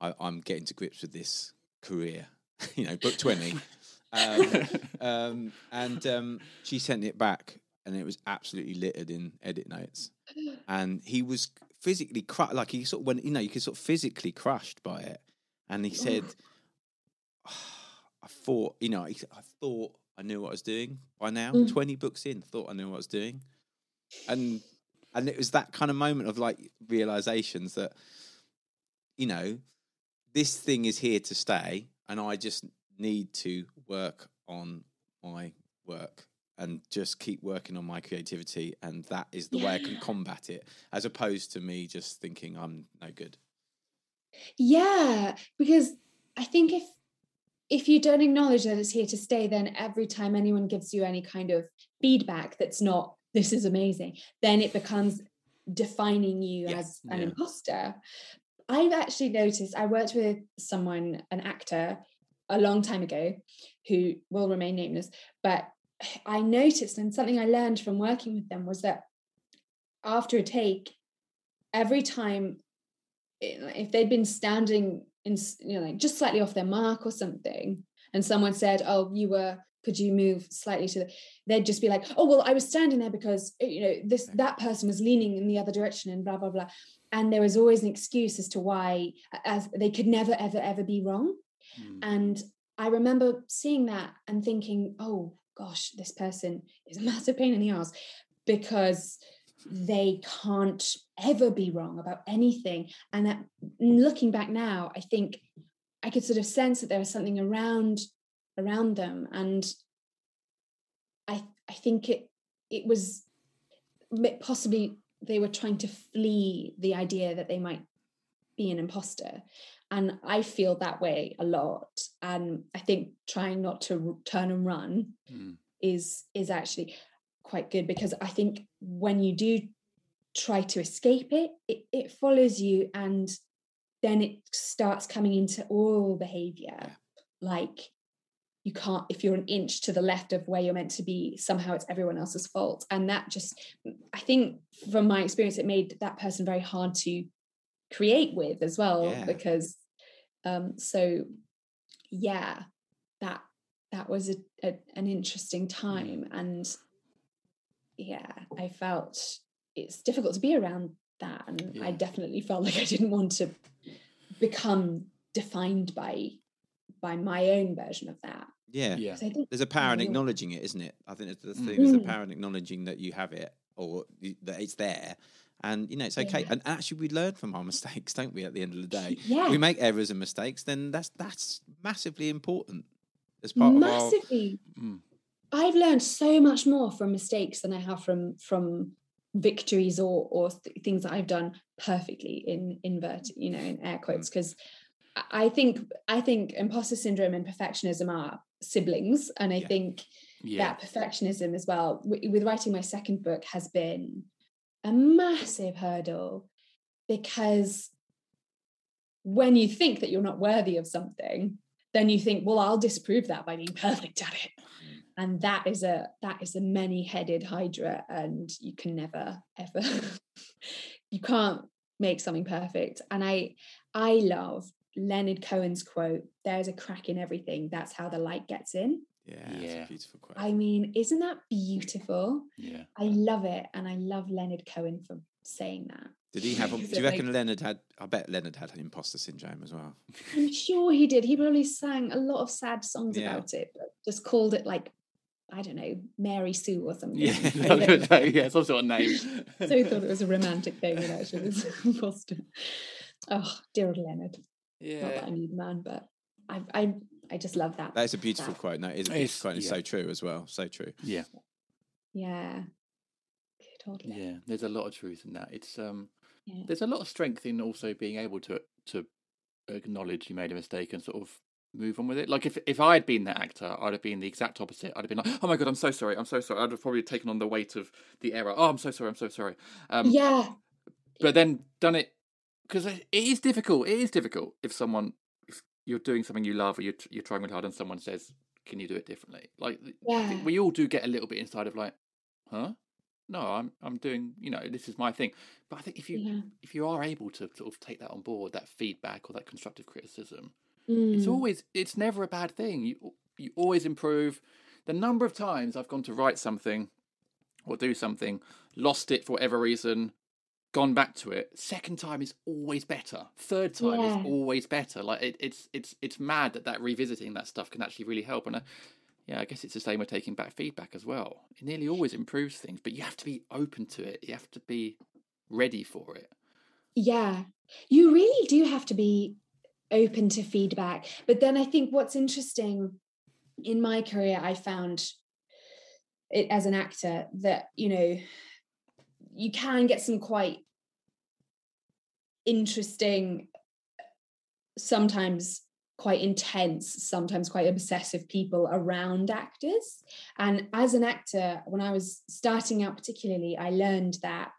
I, I'm getting to grips with this career. you know, book twenty." um, um, and um, she sent it back, and it was absolutely littered in edit notes. And he was physically crushed, like he sort of went, you know, you could sort of physically crushed by it. And he said, "I thought, you know, said, I thought I knew what I was doing by now. Mm. Twenty books in, thought I knew what I was doing." And and it was that kind of moment of like realizations that, you know, this thing is here to stay, and I just need to work on my work and just keep working on my creativity, and that is the way I can combat it, as opposed to me just thinking I'm no good. Yeah, because I think if if you don't acknowledge that it's here to stay, then every time anyone gives you any kind of feedback that's not this is amazing, then it becomes defining you Yeah, as an yeah. imposter. I've actually noticed I worked with someone, an actor, a long time ago, who will remain nameless, but I noticed and something I learned from working with them was that after a take, every time if they'd been standing in you know like just slightly off their mark or something and someone said oh you were could you move slightly to the they'd just be like oh well i was standing there because uh, you know this that person was leaning in the other direction and blah blah blah. And there was always an excuse as to why as they could never ever ever be wrong. Mm. and I remember seeing that and thinking, oh gosh, this person is a massive pain in the ass because they can't ever be wrong about anything. And that looking back now, I think I could sort of sense that there was something around around them. And I I think it it was possibly they were trying to flee the idea that they might be an imposter and i feel that way a lot and i think trying not to turn and run mm. is is actually quite good because i think when you do try to escape it, it it follows you and then it starts coming into all behavior like you can't if you're an inch to the left of where you're meant to be somehow it's everyone else's fault and that just i think from my experience it made that person very hard to create with as well yeah. because um so yeah that that was a, a an interesting mm. time and yeah i felt it's difficult to be around that and yeah. i definitely felt like i didn't want to become defined by by my own version of that. Yeah, yeah. There's a power in acknowledging it, isn't it? I think there's the thing. There's a power in acknowledging that you have it or that it's there, and you know it's okay. Yeah. And actually, we learn from our mistakes, don't we? At the end of the day, yeah. we make errors and mistakes. Then that's that's massively important as part massively. of our. Mm. I've learned so much more from mistakes than I have from from victories or or th- things that I've done perfectly in invert, you know, in air quotes, because mm. I think I think imposter syndrome and perfectionism are siblings, and I yeah. think yeah. that perfectionism as well w- with writing my second book has been a massive hurdle because when you think that you're not worthy of something, then you think, well, I'll disprove that by being perfect at it. Mm. And that is a that is a many-headed hydra, and you can never ever you can't make something perfect. And I I love Leonard Cohen's quote, there's a crack in everything. That's how the light gets in. Yeah, yeah. beautiful quote. I mean, isn't that beautiful? Yeah. I love it. And I love Leonard Cohen for saying that. Did he have? A, do you reckon like, Leonard had? I bet Leonard had an imposter syndrome as well. I'm sure he did. He probably sang a lot of sad songs yeah. about it, but just called it like I don't know, Mary Sue or something. Yeah, yeah, some sort of name. so he thought it was a romantic thing, and actually it was imposter. Oh, dear old Leonard. Yeah. Not that I need man, but I I I just love that. That is a beautiful that. quote. No, it is a beautiful quote. It's yeah. so true as well. So true. Yeah. Yeah. Totally. Yeah. There's a lot of truth in that. It's um yeah. there's a lot of strength in also being able to to acknowledge you made a mistake and sort of move on with it. Like if if I had been that actor, I'd have been the exact opposite. I'd have been like, "Oh my god, I'm so sorry, I'm so sorry." I'd have probably taken on the weight of the error. Oh, I'm so sorry, I'm so sorry. Um, yeah. But then done it because it is difficult. It is difficult if someone if you're doing something you love or you're you're trying really hard and someone says, "Can you do it differently?" Like yeah. we all do get a little bit inside of like, "Huh." No, I'm I'm doing you know this is my thing, but I think if you yeah. if you are able to sort of take that on board, that feedback or that constructive criticism, mm. it's always it's never a bad thing. You you always improve. The number of times I've gone to write something or do something, lost it for whatever reason, gone back to it second time is always better. Third time yeah. is always better. Like it, it's it's it's mad that that revisiting that stuff can actually really help. And uh, yeah i guess it's the same with taking back feedback as well. It nearly always improves things but you have to be open to it. You have to be ready for it. Yeah. You really do have to be open to feedback. But then i think what's interesting in my career i found it as an actor that you know you can get some quite interesting sometimes quite intense sometimes quite obsessive people around actors and as an actor when i was starting out particularly i learned that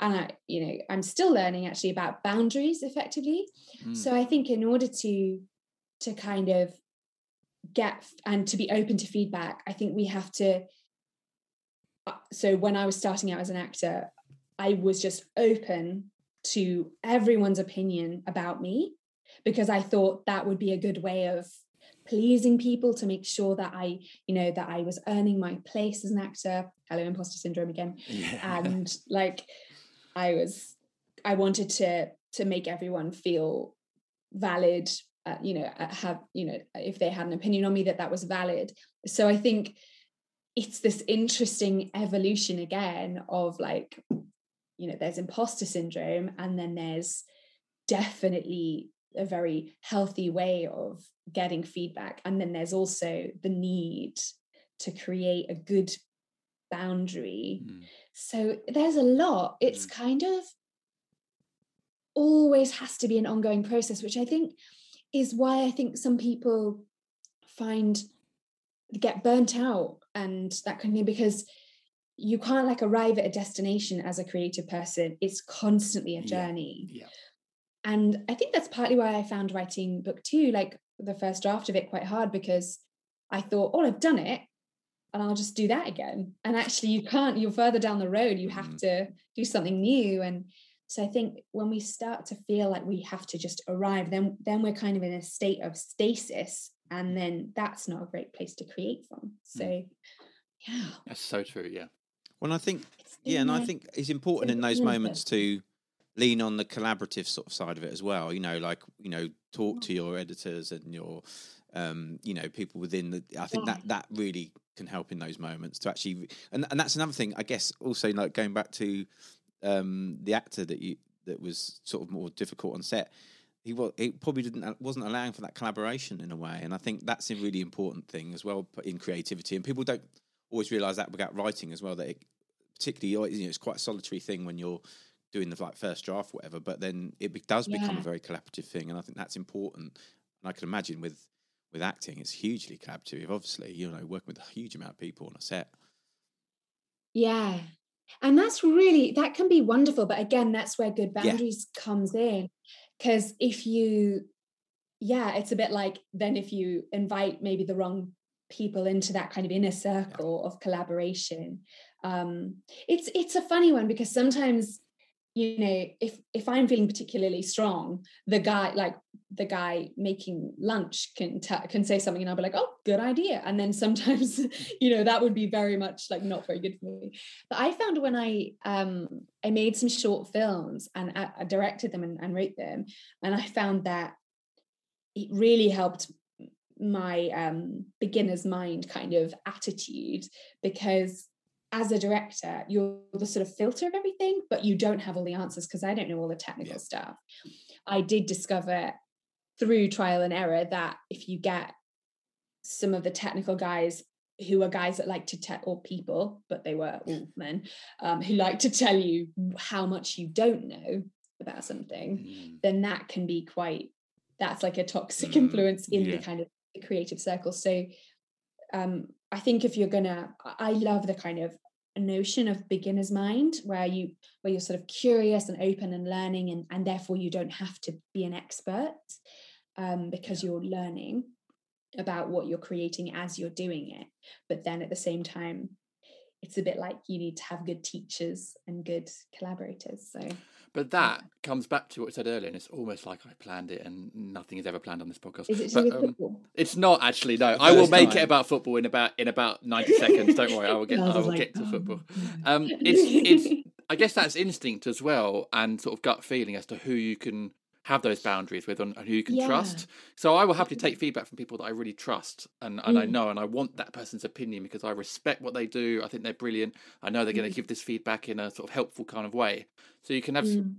and i you know i'm still learning actually about boundaries effectively mm. so i think in order to to kind of get and to be open to feedback i think we have to so when I was starting out as an actor, I was just open to everyone's opinion about me because I thought that would be a good way of pleasing people to make sure that I, you know, that I was earning my place as an actor. Hello, imposter syndrome again. Yeah. And like I was, I wanted to to make everyone feel valid uh, you know uh, have you know if they had an opinion on me that that was valid so i think it's this interesting evolution again of like you know there's imposter syndrome and then there's definitely a very healthy way of getting feedback and then there's also the need to create a good boundary mm. so there's a lot it's mm. kind of always has to be an ongoing process which i think is why i think some people find get burnt out and that kind of thing because you can't like arrive at a destination as a creative person it's constantly a journey yeah. yeah. and i think that's partly why i found writing book two like the first draft of it quite hard because i thought oh i've done it and i'll just do that again and actually you can't you're further down the road you have mm. to do something new and so i think when we start to feel like we have to just arrive then then we're kind of in a state of stasis and then that's not a great place to create from so mm. yeah that's so true yeah well i think yeah and i think it's important in those moments to lean on the collaborative sort of side of it as well you know like you know talk to your editors and your um you know people within the i think yeah. that that really can help in those moments to actually and, and that's another thing i guess also like going back to um the actor that you that was sort of more difficult on set he was he probably didn't uh, wasn't allowing for that collaboration in a way, and I think that's a really important thing as well in creativity. And people don't always realize that about writing as well. That it, particularly you know, it's quite a solitary thing when you're doing the like first draft, or whatever. But then it does yeah. become a very collaborative thing, and I think that's important. And I can imagine with with acting, it's hugely collaborative. Obviously, you know, working with a huge amount of people on a set. Yeah, and that's really that can be wonderful. But again, that's where good boundaries yeah. comes in because if you yeah it's a bit like then if you invite maybe the wrong people into that kind of inner circle of collaboration um it's it's a funny one because sometimes you know if if i'm feeling particularly strong the guy like the guy making lunch can t- can say something and i'll be like oh good idea. And then sometimes you know that would be very much like not very good for me. But i found when i um i made some short films and i, I directed them and, and wrote them and i found that it really helped my um beginner's mind kind of attitude because as a director, you're the sort of filter of everything, but you don't have all the answers because I don't know all the technical yeah. stuff. I did discover through trial and error that if you get some of the technical guys who are guys that like to tell or people, but they were all men, um, who like to tell you how much you don't know about something, mm. then that can be quite that's like a toxic mm. influence in yeah. the kind of creative circle. So um, I think if you're gonna, I love the kind of notion of beginner's mind where you where you're sort of curious and open and learning and and therefore you don't have to be an expert um, because you're learning about what you're creating as you're doing it. But then at the same time it's a bit like you need to have good teachers and good collaborators so but that yeah. comes back to what I said earlier, and it's almost like I planned it, and nothing is ever planned on this podcast. Is it but, um, It's not actually. No, I will make time. it about football in about in about ninety seconds. Don't worry, I will get. I, I will like, get to oh, football. Um, it's it's. I guess that's instinct as well, and sort of gut feeling as to who you can have those boundaries with and who you can yeah. trust. So I will happily take feedback from people that I really trust and, and mm. I know and I want that person's opinion because I respect what they do. I think they're brilliant. I know they're mm. going to give this feedback in a sort of helpful kind of way. So you can have, mm.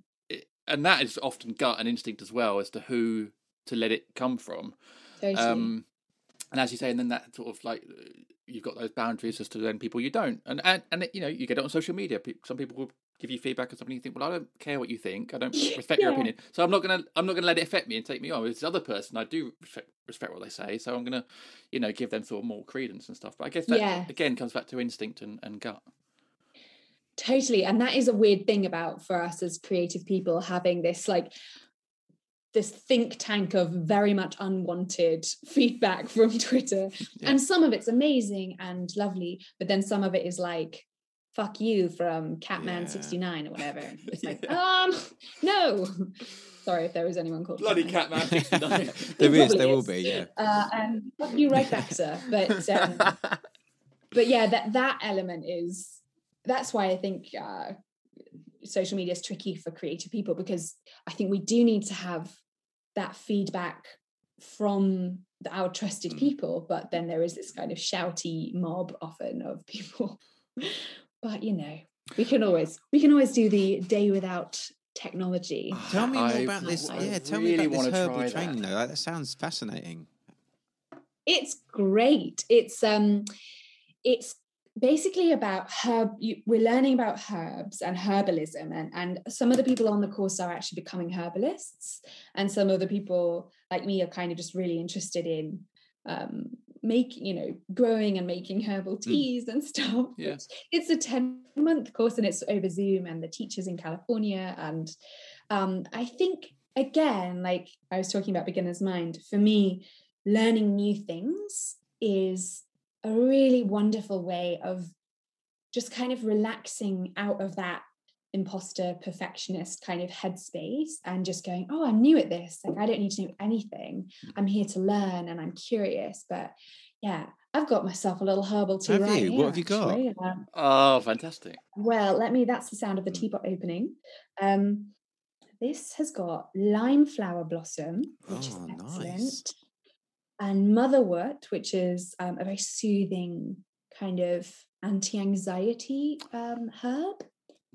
and that is often gut and instinct as well as to who to let it come from. Totally. Um, and as you say, and then that sort of like you've got those boundaries as to then people you don't, and and and you know you get it on social media. Some people will give you feedback on something you think, well, I don't care what you think. I don't respect yeah. your opinion. So I'm not gonna I'm not gonna let it affect me and take me on. With this other person, I do respect, respect what they say. So I'm gonna, you know, give them sort of more credence and stuff. But I guess that yeah. again comes back to instinct and, and gut. Totally. And that is a weird thing about for us as creative people having this like this think tank of very much unwanted feedback from Twitter. Yeah. And some of it's amazing and lovely, but then some of it is like, fuck you from Catman yeah. 69 or whatever. It's like, um, no. Sorry if there was anyone called Bloody Catman, Catman 69. there is, there is. will be, yeah. Uh, and fuck you right back, sir. But um, but yeah, that that element is that's why I think uh, social media is tricky for creative people because I think we do need to have that feedback from the- our trusted Mm. people, but then there is this kind of shouty mob often of people. But you know, we can always we can always do the day without technology. Tell me more I- about this. I yeah, tell really me about wanna this herbal try training that. though. That, that sounds fascinating. it's great it's um it's basically about herb you, we're learning about herbs and herbalism and and some of the people on the course are actually becoming herbalists and some of the people like me are kind of just really interested in um making you know growing and making herbal teas and stuff Yeah. It's- it's a 10 month course and it's over zoom and the teachers in california and um i think again like i was talking about beginner's mind for me learning new things is a really wonderful way of just kind of relaxing out of that imposter perfectionist kind of headspace and just going oh i'm new at this like i don't need to know anything i'm here to learn and i'm curious but yeah i've got myself a little herbal tea Have right you? here, What have you got? Um, Oh, fantastic. well, let me, that's the sound of the Mm. teapot opening. Um, this has got lime flower blossom, which is Oh, excellent, nice. and motherwort, which is um, a very soothing kind of anti-anxiety um,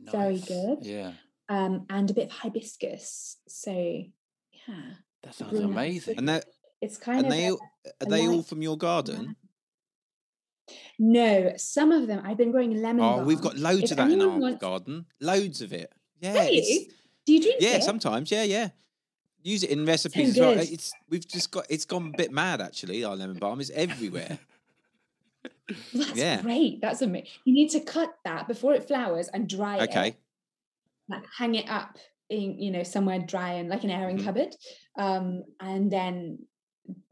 herb, Very good. Yeah, um, and a bit of hibiscus. So, yeah, that sounds Brewing up amazing. And that it's kind and of they a- all, are they all from your garden? no. Some of them I've been growing lemon. Oh, we've got loads If of that in our wants- garden. Loads of it. Yeah. Have it's- you? Do you drink Yeah, it? sometimes. Yeah, yeah. Use it in recipes as well. It's we've just got it's gone a bit mad actually. Our lemon balm is everywhere. That's Yeah. great. That's amazing. You need to cut that before it flowers and dry it. Okay. Like hang it up in, you know, somewhere dry and like an airing Mhm. cupboard. Um, and then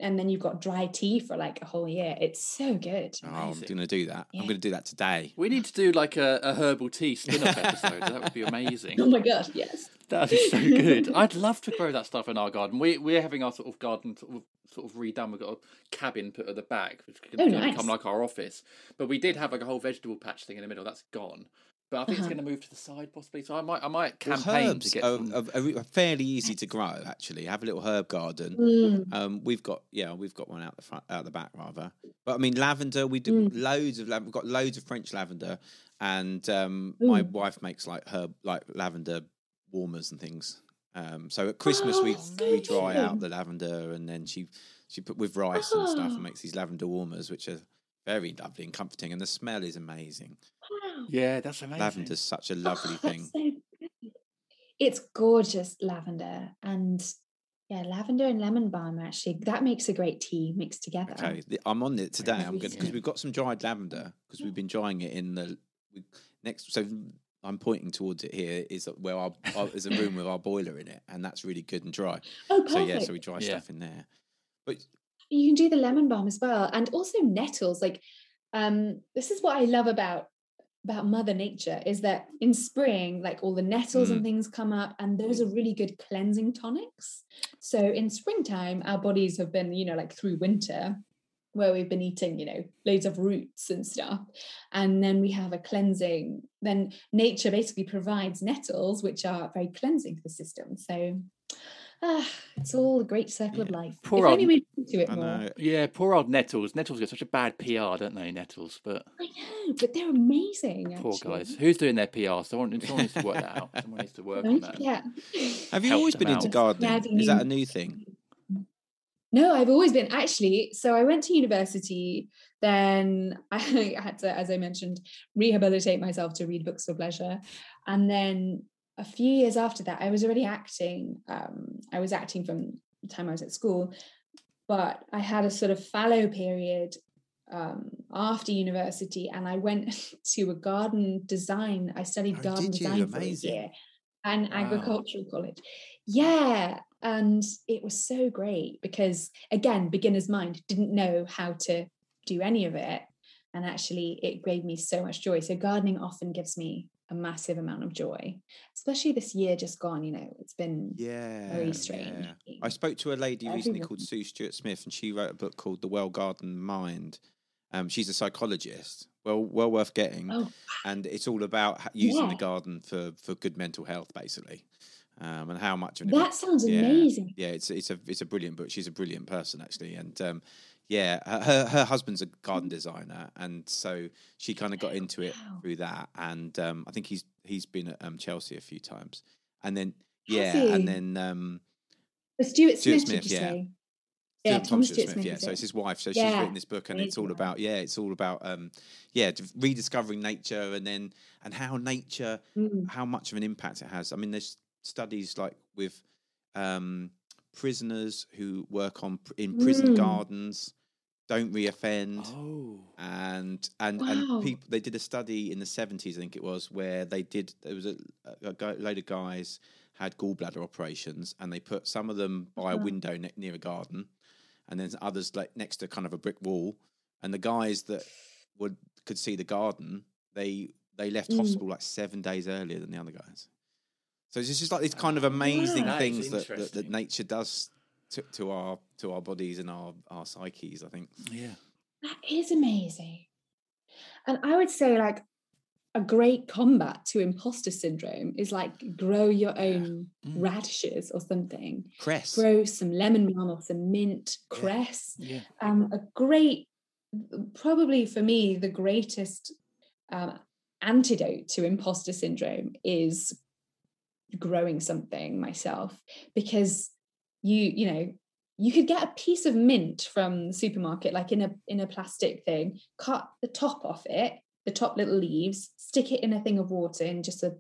and then you've got dry tea for like a whole year. It's so good. Oh, I'm going to do that. I'm going to do that today. We need to do like a, a herbal tea spin-off episode. That would be amazing. Oh my god, yes. That'd be so good. I'd love to grow that stuff in our garden. We we're having our sort of garden sort of, sort of redone. We've got a cabin put at the back, which can Oh, nice. become like our office. But we did have like a whole vegetable patch thing in the middle. That's gone. But I think it's Uh-huh. going to move to the side possibly. So I might I might Well, campaign herbs to get are, some. are- are fairly easy to grow. Actually, have a little herb garden. Mm. Um, we've got yeah, we've got one out the front, out the back rather. But I mean, lavender. We do Mm. loads of. lav- We've got loads of French lavender, and um, my Mm. wife makes like herb, like lavender warmers and things. Um, so at Christmas we Oh, we dry out the lavender, and then she she put with rice and stuff, and Oh. makes these lavender warmers, which are very lovely and comforting, and the smell is amazing. Wow. yeah, that's amazing. Lavender's such a lovely Oh, thing. so. It's gorgeous lavender and yeah, lavender and lemon balm actually that makes a great tea mixed together. Okay, I'm on it today. I'm good because we've got some dried lavender because we've been drying it in the we, next. So I'm pointing towards it here is where our, our there's a room with our boiler in it, and that's really good and dry. Oh, So yeah, so we dry Yeah. stuff in there. But you can do the lemon balm as well and also nettles like um this is what i love about about mother nature is that in spring like all the nettles Mm. and things come up and those are really good cleansing tonics so in springtime our bodies have been you know like through winter where we've been eating you know loads of roots and stuff and then we have a cleansing then nature basically provides nettles which are very cleansing for the system so ah, it's all a great circle of life Poor if only old- we'd into it more Yeah, poor old nettles. Nettles get such a bad PR, don't they? Nettles, but I know, but they're amazing. poor actually. guys. Who's doing their PR? Someone, someone needs to work that out. Someone needs to work on that. Yeah. have you Help always them been into gardening? Adding Is that a new thing? No, I've always been actually. So I went to university. Then I had to, as I mentioned, rehabilitate myself to read books for pleasure. And then a few years after that, I was already acting. Um, I was acting from the time I was at school, but I had a sort of fallow period um, after university, and I went to a garden design. I studied Oh, garden design for a year and Wow. agricultural college. Yeah, and it was so great because again, beginner's mind didn't know how to do any of it, and actually, it gave me so much joy. So gardening often gives me a massive amount of joy, especially this year just gone. You know, it's been Yeah, very strange. yeah. I spoke to a lady recently called Sue Stuart Smith, and she wrote a book called The Well Gardened Mind. Um, she's a psychologist, well, well worth getting, Oh, and it's all about using the garden for for good mental health, basically. um, and how much of an That sounds yeah, amazing. Yeah, it's it's a it's a brilliant book. She's a brilliant person actually, and um, yeah, her- her husband's a garden designer, and so she kind of got into it Wow. through that. And um, I think he's he's been at um, Chelsea a few times, and then yeah, and then um, The Stuart Stuart Smith, Smith, yeah. say? Yeah, Tom Tom Stuart Smith, Smith. yeah. So it's his wife. So she's written this book, and it's all about yeah, it's all about um, yeah, rediscovering nature, and then and how nature Mm. how much of an impact it has. I mean, there's studies like with um, prisoners who work on in prison Mm. gardens, don't reoffend, Oh. and and Wow. and people. They did a study in the seventies, I think it was, where they did. There was a, a, guy, load of guys had gallbladder operations, and they put some of them by a Uh-huh. window ne- near a garden, and then others like next to kind of a brick wall. And the guys that would could see the garden, they they left Mm. hospital like seven days earlier than the other guys. So it's just like these kind of amazing That is things that, that, that nature does to, to our to our bodies and our our psyches. I think. Yeah. That is amazing. And I would say, like, a great combat to imposter syndrome is like grow your own Mm. radishes or something. Cress. Grow some lemon balm or some mint, Yeah. cress. Yeah. Um, a great, probably for me, the greatest um, antidote to imposter syndrome is growing something myself because you you know you could get a piece of mint from the supermarket like in a in a plastic thing cut the top off it the top little leaves stick it in a thing of water in just a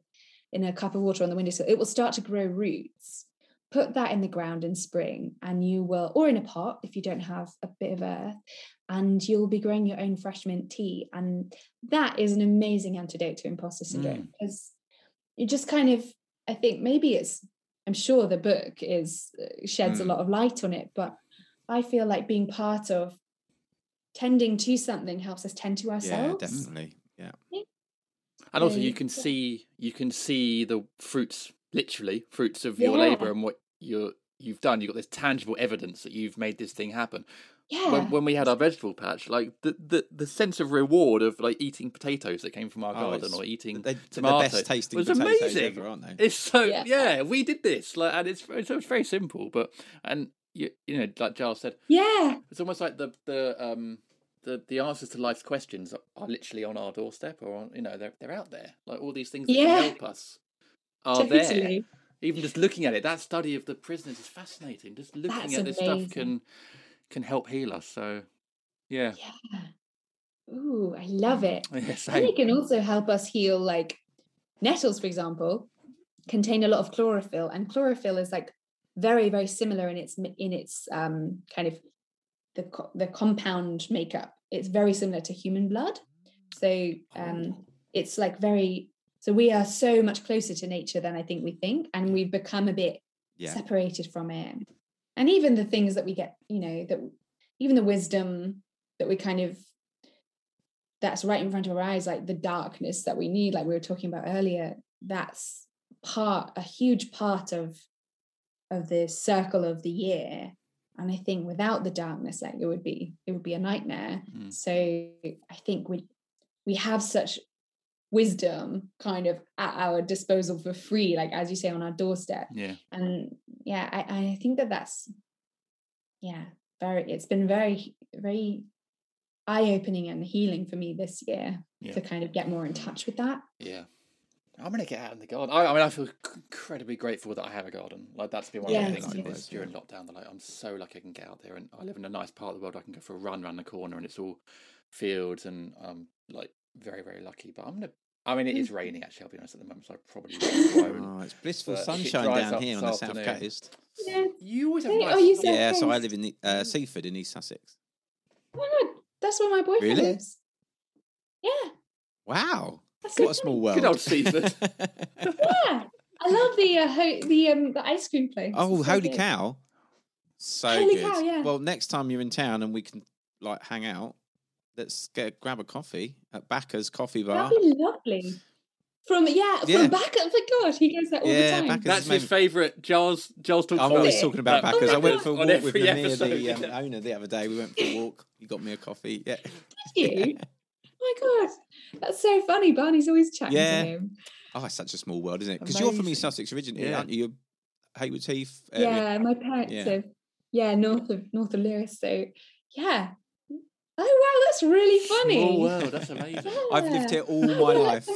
in a cup of water on the windowsill it will start to grow roots. Put that in the ground in spring and you will or in a pot if you don't have a bit of earth and you'll be growing your own fresh mint tea. And that is an amazing antidote to imposter syndrome mm. because you just kind of i think maybe it's i'm sure the book is uh, sheds a Mm. lot of light on it but i feel like being part of tending to something helps us tend to Yeah, ourselves definitely. Yeah. And also, you you- can see you can see the fruits, literally fruits of your Yeah. labour and what you're you've done. You've got this tangible evidence that you've made this thing happen. Yeah When, when we had our vegetable patch, like the, the the sense of reward of like eating potatoes that came from our Oh, garden or eating They, they're the tomatoes best tasting was potatoes amazing. ever, aren't they? It's so Yeah. yeah. we did this like and it's it's, it's very simple, but and you you know like Giles said, yeah it's almost like the the um the the answers to life's questions are, are literally on our doorstep or on, you know they're they're out there like all these things that Yeah. can help us are there even just looking at it that study of the prisoners is fascinating just looking That's at this stuff can can help heal us so yeah yeah ooh i love it yeah And it can also help us heal, like nettles, for example, contain a lot of chlorophyll, and chlorophyll is like very, very similar in its in its um, kind of the the compound makeup. It's very similar to human blood, so um, it's like very. So we are so much closer to nature than I think we think, and we've become a bit Yeah. separated from it. And even the things that we get, you know, that even the wisdom that we kind of that's right in front of our eyes, like the darkness that we need, like we were talking about earlier, that's part, a huge part of of the circle of the year. And I think without the darkness, like it would be, it would be a nightmare. Mm. So I think we we have such wisdom kind of at our disposal for free, like as you say, on our doorstep yeah and yeah I, I think that that's yeah very it's been very very eye-opening and healing for me this year Yeah. to kind of get more in touch with that yeah I'm gonna get out in the garden. I, I mean, I feel incredibly grateful that I have a garden. Like that's been one of the things this during lockdown. That like I'm so lucky I can get out there, and I live in a nice part of the world. I can go for a run around the corner, and it's all fields, and I'm like very very lucky. But I'm gonna. I mean, it is raining actually. I'll be honest at the moment, so I probably won't. Oh, it's blissful But if it sunshine down here on this the south coast. yeah You always have Hey, nice. oh, you said- Yeah, so I live in the, uh, Seaford in East Sussex. oh my god that's where my boyfriend Really? lives yeah Wow, that's so what a small funny. world. Good old Seaford. yeah i love the uh, ho- the um the ice cream place oh, It's holy good. cow! So Holy good. cow, yeah. Well, next time you're in town and we can like hang out, let's get grab a coffee at Bacca's Coffee Bar. that'd be lovely from yeah from Yeah. back oh my god he goes there all Yeah, the time Bacca's That's is his maybe- favourite. Giles Giles talks I'm about always it. talking about That- Bacca's. Oh I went for a walk with every Namir, the um, yeah. owner, the other day. We went for a walk. You got me a coffee. Yeah. Did you? Oh my god, that's so funny. Barney's always chatting Yeah. to him. Oh, it's such a small world, isn't it? Because you're from East Sussex originally, Yeah. aren't you? You're Haywards Heath. area? Yeah, my parents Yeah. live yeah north of north of Lewes. So yeah. Oh wow, that's really funny. Small world. That's amazing. I've lived here all my Oh, life.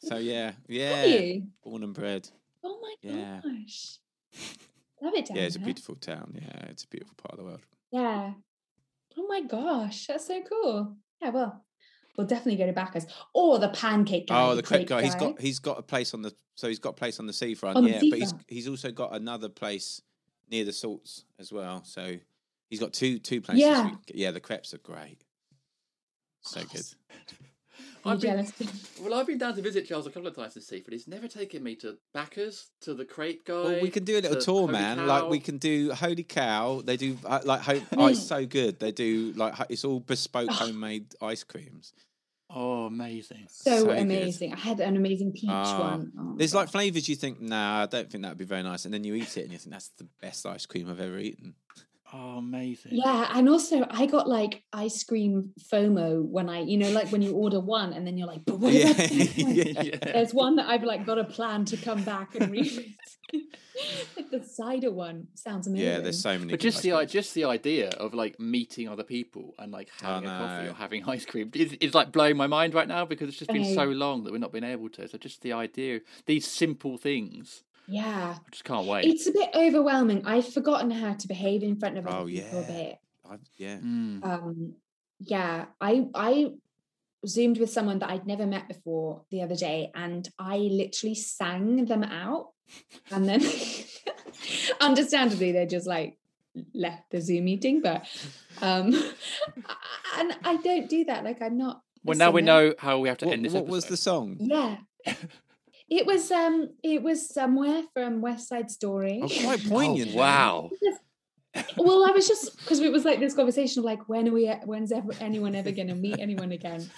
So yeah, Have yeah, you? born and bred. Oh my Yeah. gosh. Love it down Yeah, it's a beautiful town. Yeah, it's a beautiful part of the world. Yeah. Oh my gosh, that's so cool. Yeah, well, we'll definitely go to Bacchus or the pancake oh, guy. Oh, the crepe guy. He's guy. got he's got a place on the so he's got a place on the seafront. On the yeah, but he's he's also got another place near the salts as well. So he's got two two places. Yeah. we- yeah. The crepes are great. So good. Are you I've been- jealous? Well, I've been down to visit Charles a couple of times to see, but he's never taken me to Backers, to the crepe guy. Well, we can do a little to tour, Holy man. Like we can do Holy Cow. They do uh, like ho- oh, it's so good. They do like it's all bespoke homemade ice creams. Oh, amazing. So, So good. amazing. I had an amazing peach Ah, one. Oh, There's God. like flavors you think, nah, I don't think that would be very nice, and then you eat it and you think that's the best ice cream I've ever eaten. Oh, amazing. Yeah, and also I got like ice cream FOMO when I, you know, like when you order one and then you're like, but what Yeah, about yeah. There's one that I've like got a plan to come back and read. like the cider one sounds amazing. Yeah, there's so many. But just the i- just the idea of like meeting other people and like Oh, having a coffee or having ice cream is, is like blowing my mind right now because it's just been so long that we've not been able to. So just the idea, these simple things, Yeah. I just can't wait. It's a bit overwhelming. I've forgotten how to behave in front of other Oh, people a yeah. bit. I've, yeah. Mm. um yeah i i zoomed with someone that i'd never met before the other day and i literally sang them out and then understandably they just like left the zoom meeting but um and i don't do that like i'm not Well, now we know how we have to What, end this. what was the song? yeah it was um it was somewhere from west side story Oh, quite poignant. Oh, wow. well, I was just because it was like this conversation of like, when are we? When's ever, anyone ever going to meet anyone again?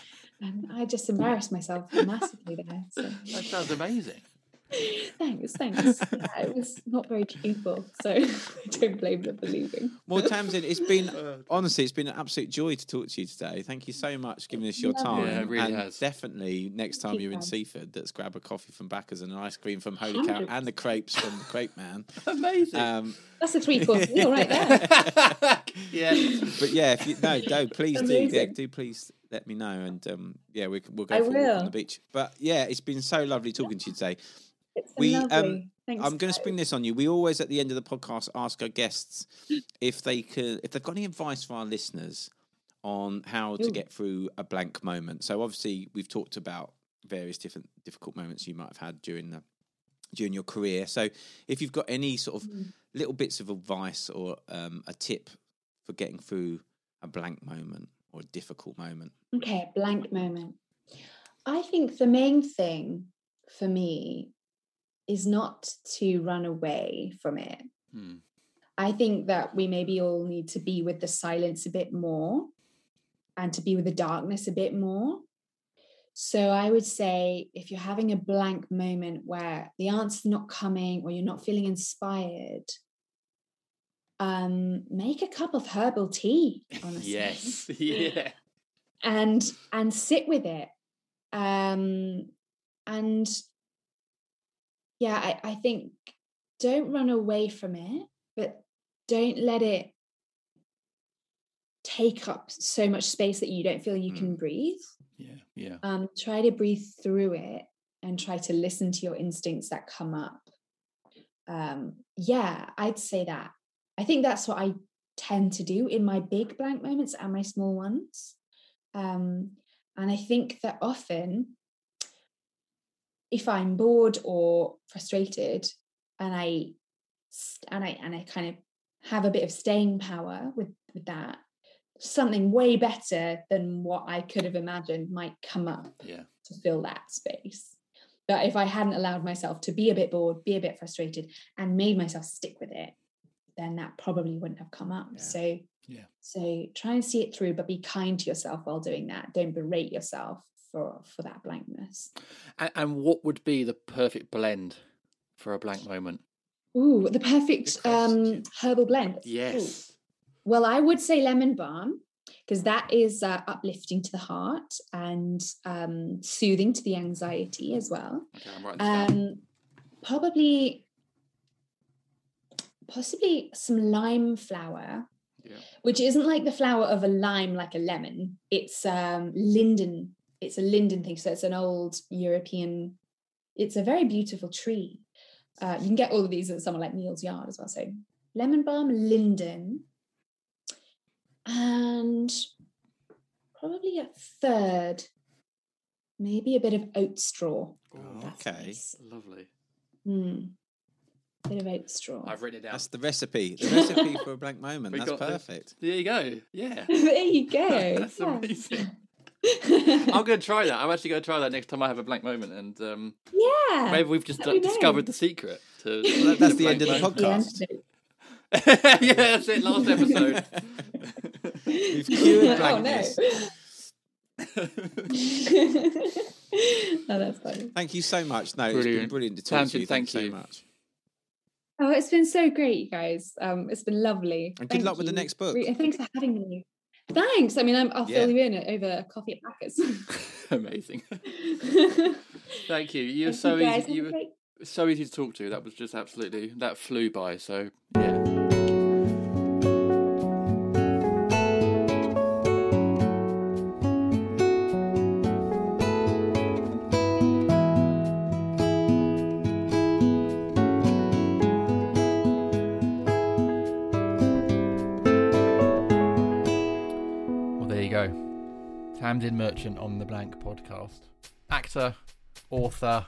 And I just embarrassed myself massively there. So That sounds amazing. Thanks, thanks. Yeah, it was not very truthful, so I don't blame them for leaving. Well, Tamzin, it's been honestly, it's been an absolute joy to talk to you today. Thank you so much for giving us your Lovely. time. Yeah, it really and has. Definitely next time you're in Seaford, let's grab a coffee from Backers and an ice cream from Holy Cow and the crepes from the Crepe Man. Amazing. Um, That's a three course meal right there. yeah. but yeah, if you no, no, please do, yeah, do please let me know, and um, yeah, we, we'll go I for a walk on the beach. But yeah, it's been so lovely talking to you today. It's We, um. Thanks, I'm going to spring this on you. We always at the end of the podcast ask our guests if they could, if they've got any advice for our listeners on how to get through a blank moment. So obviously we've talked about various different difficult moments you might have had during the during your career. So if you've got any sort of Mm. little bits of advice or um, a tip for getting through a blank moment or a difficult moment. Okay, blank moment. I think the main thing for me is not to run away from it. Hmm. I think that we maybe all need to be with the silence a bit more and to be with the darkness a bit more. So I would say if you're having a blank moment where the answer's not coming or you're not feeling inspired, um, make a cup of herbal tea, honestly Yes. Yeah. and and sit with it um and yeah I, I think don't run away from it but don't let it take up so much space that you don't feel you can breathe Yeah. Yeah. um try to breathe through it and try to listen to your instincts that come up um yeah i'd say that i think that's what i tend to do in my big blank moments and my small ones um and i think that often if i'm bored or frustrated and i and i and i kind of have a bit of staying power with with that something way better than what i could have imagined might come up Yeah. to fill that space. But if I hadn't allowed myself to be a bit bored, be a bit frustrated, and made myself stick with it, then that probably wouldn't have come up. Yeah. So, Yeah. so try and see it through, but be kind to yourself while doing that. Don't berate yourself for for that blankness. And, and what would be the perfect blend for a blank moment? Ooh, the perfect um, herbal blend. Ooh. Yes. Well, I would say lemon balm because that is uh, uplifting to the heart and um, soothing to the anxiety as well. Okay, I'm writing this down. Um, probably possibly some lime flower, Yeah. which isn't like the flower of a lime, like a lemon. It's um, linden. It's a linden thing. So it's an old European. It's a very beautiful tree. Uh, you can get all of these at somewhere like Neal's Yard as well. So lemon balm, linden, and probably a third, maybe a bit of oat straw. Oh, That's okay. nice. Lovely. Mm. Bit of oat straw. I've written it down. That's the recipe. The recipe for a blank moment. We That's the- perfect. There you go. Yeah. there you go. That's yeah. amazing. I'm going to try that. I'm actually going to try that next time I have a blank moment, and um, yeah. maybe we've just that'd uh, discovered the secret to. Well, that's the end of the moment. podcast. Yeah. yeah, that's it. Last episode. We've cured blankness. oh no. oh, that's funny. Thank you so much. No, it's been Brilliant. brilliant to talk to Tamzin, you. thank Thank you you. so much. Oh, it's been so great, you guys. Um, it's been lovely. And good Thank luck with the next book. Thanks for having me. Thanks. I mean, I'm, I'll fill Yeah. you in over a coffee at Packers. Amazing. Thank you. You're Thank so you easy. You were so easy to talk to. That was just absolutely that flew by. So yeah. Tamzin Merchant on the Blank podcast. Actor, author.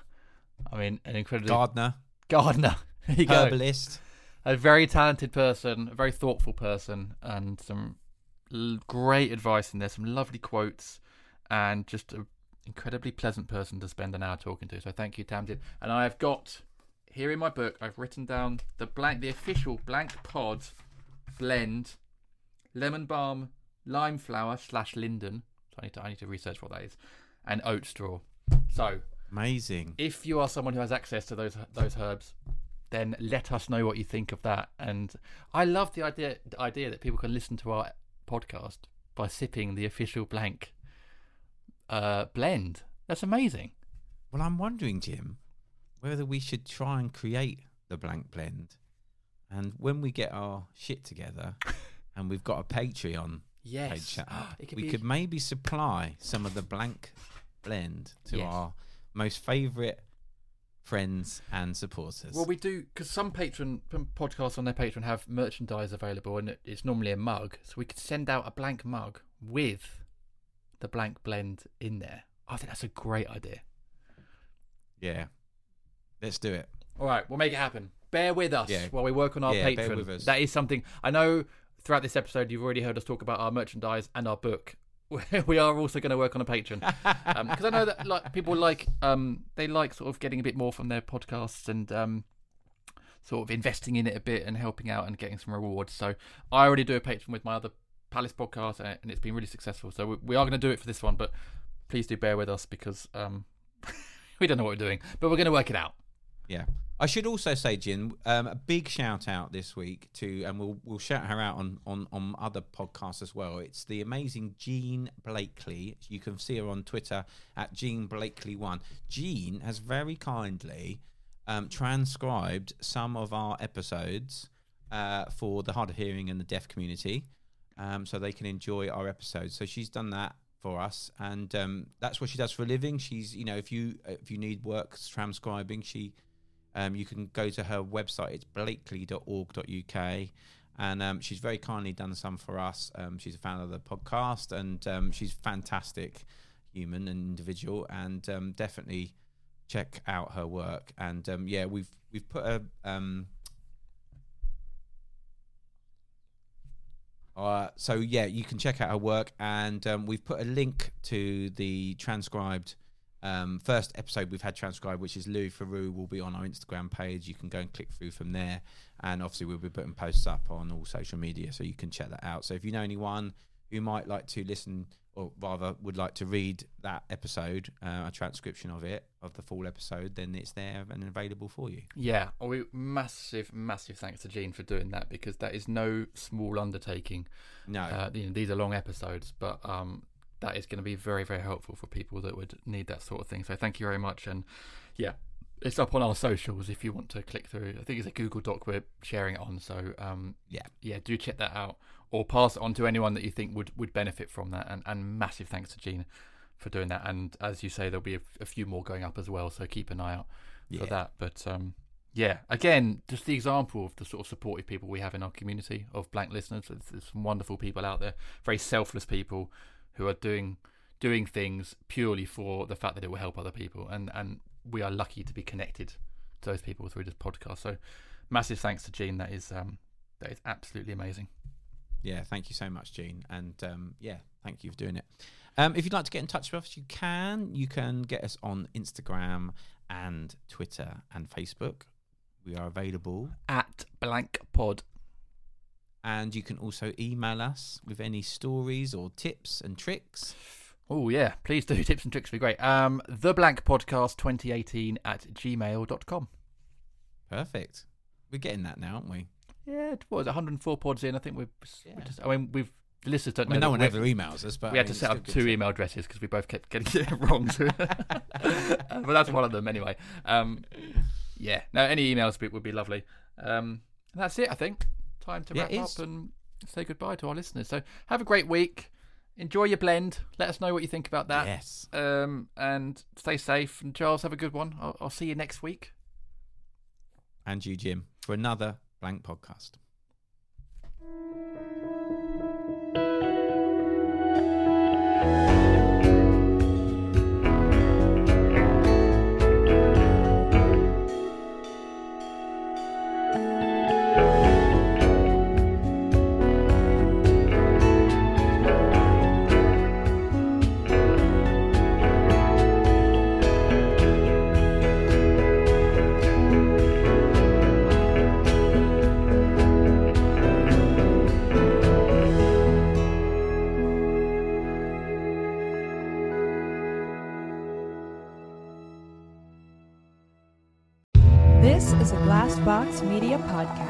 I mean, an incredible Gardener, gardener. There you go. herbalist. A very talented person, a very thoughtful person, and some l- great advice in there. Some lovely quotes, and just an incredibly pleasant person to spend an hour talking to. So thank you, Tamzin. And I have got here in my book. I've written down the blank, the official Blank Pod blend, lemon balm, lime flower slash linden. I need to I need to research what that is, and oat straw. So Amazing. if you are someone who has access to those those herbs, then let us know what you think of that. And I love the idea the idea that people can listen to our podcast by sipping the official blank uh, blend. That's amazing. Well, I'm wondering, Jim, whether we should try and create the blank blend. And when we get our shit together and we've got a Patreon Yes, could we be- could maybe supply some of the blank blend to Yes. our most favourite friends and supporters. Well, we do because some patron podcasts on their patron have merchandise available, and it's normally a mug. So we could send out a blank mug with the blank blend in there. I think that's a great idea. yeah. Let's do it. All right, we'll make it happen. Bear with us Yeah. while we work on our Yeah, us. That is something I know. Throughout this episode, you've already heard us talk about our merchandise and our book. we are also going to work on a Patreon because I know that like people like um they like sort of getting a bit more from their podcasts and um sort of investing in it a bit and helping out and getting some rewards. So I already do a Patreon with my other Palace podcast and and it's been really successful. So we, we are going to do it for this one, but please do bear with us because um we don't know what we're doing, but we're going to work it out. Yeah. I should also say, Jim, um, a big shout out this week to, and we'll we'll shout her out on, on on other podcasts as well. It's the amazing Jean Blakely. You can see her on Twitter at Jean Blakely One. Jean has very kindly um, transcribed some of our episodes uh, for the hard of hearing and the deaf community, um, so they can enjoy our episodes. So she's done that for us, and um, that's what she does for a living. She's, you know, if you if you need work transcribing, she um, you can go to her website. It's blakely.org.uk. And um, she's very kindly done some for us. Um, she's a fan of the podcast and um, she's fantastic human and individual. And um, definitely check out her work. And um, yeah, we've we've put a Uh, so yeah, you can check out her work, and we've put a link to the transcribed um, first episode we've had transcribed, which is Louis Theroux, will be on our Instagram page. You can go and click through from there, and obviously we'll be putting posts up on all social media, so you can check that out. So if you know anyone who might like to listen, or rather would like to read that episode, uh, a transcription of it, of the full episode, then it's there and available for you. Yeah, we massive, massive thanks to Gene for doing that because that is no small undertaking. No, Uh, you know, these are long episodes, but um, that is going to be very, very helpful for people that would need that sort of thing. So thank you very much, and yeah, it's up on our socials if you want to click through. I think it's a Google Doc we're sharing it on. So um, Yeah. yeah, do check that out or pass it on to anyone that you think would would benefit from that. And and massive thanks to Gene for doing that. And as you say, there'll be a, a few more going up as well. So keep an eye out Yeah. for that. But um, yeah, again, just the example of the sort of supportive people we have in our community of blank listeners. There's, there's some wonderful people out there, very selfless people who are doing doing things purely for the fact that it will help other people, and and we are lucky to be connected to those people through this podcast. So, massive thanks to Gene. That is um, that is absolutely amazing. Yeah, thank you so much, Gene. And um, yeah, thank you for doing it. Um, if you'd like to get in touch with us, you can. You can get us on Instagram and Twitter and Facebook. We are available. At blank pod. And you can also email us with any stories or tips and tricks. Oh yeah, please do. Tips and tricks would be great. Um, the blank podcast 2018 at gmail.com. Perfect. We're getting that now, aren't we? Yeah, it was 104 pods in? I think we're, Yeah. we're just. I mean, we've the listeners don't I mean, know. no one ever emails us, but we I had to set up two email addresses because we both kept getting it wrong. But that's one of them anyway. Um, yeah, no, any emails would be, would be lovely. Um, that's it, I think. Time to Yeah, wrap up and say goodbye to our listeners. So have a great week. Enjoy your blend. Let us know what you think about that. Yes. Um, and stay safe. And Charles, have a good one. I'll, I'll see you next week. And you, Jim, for another blank podcast. Glassbox Media podcast.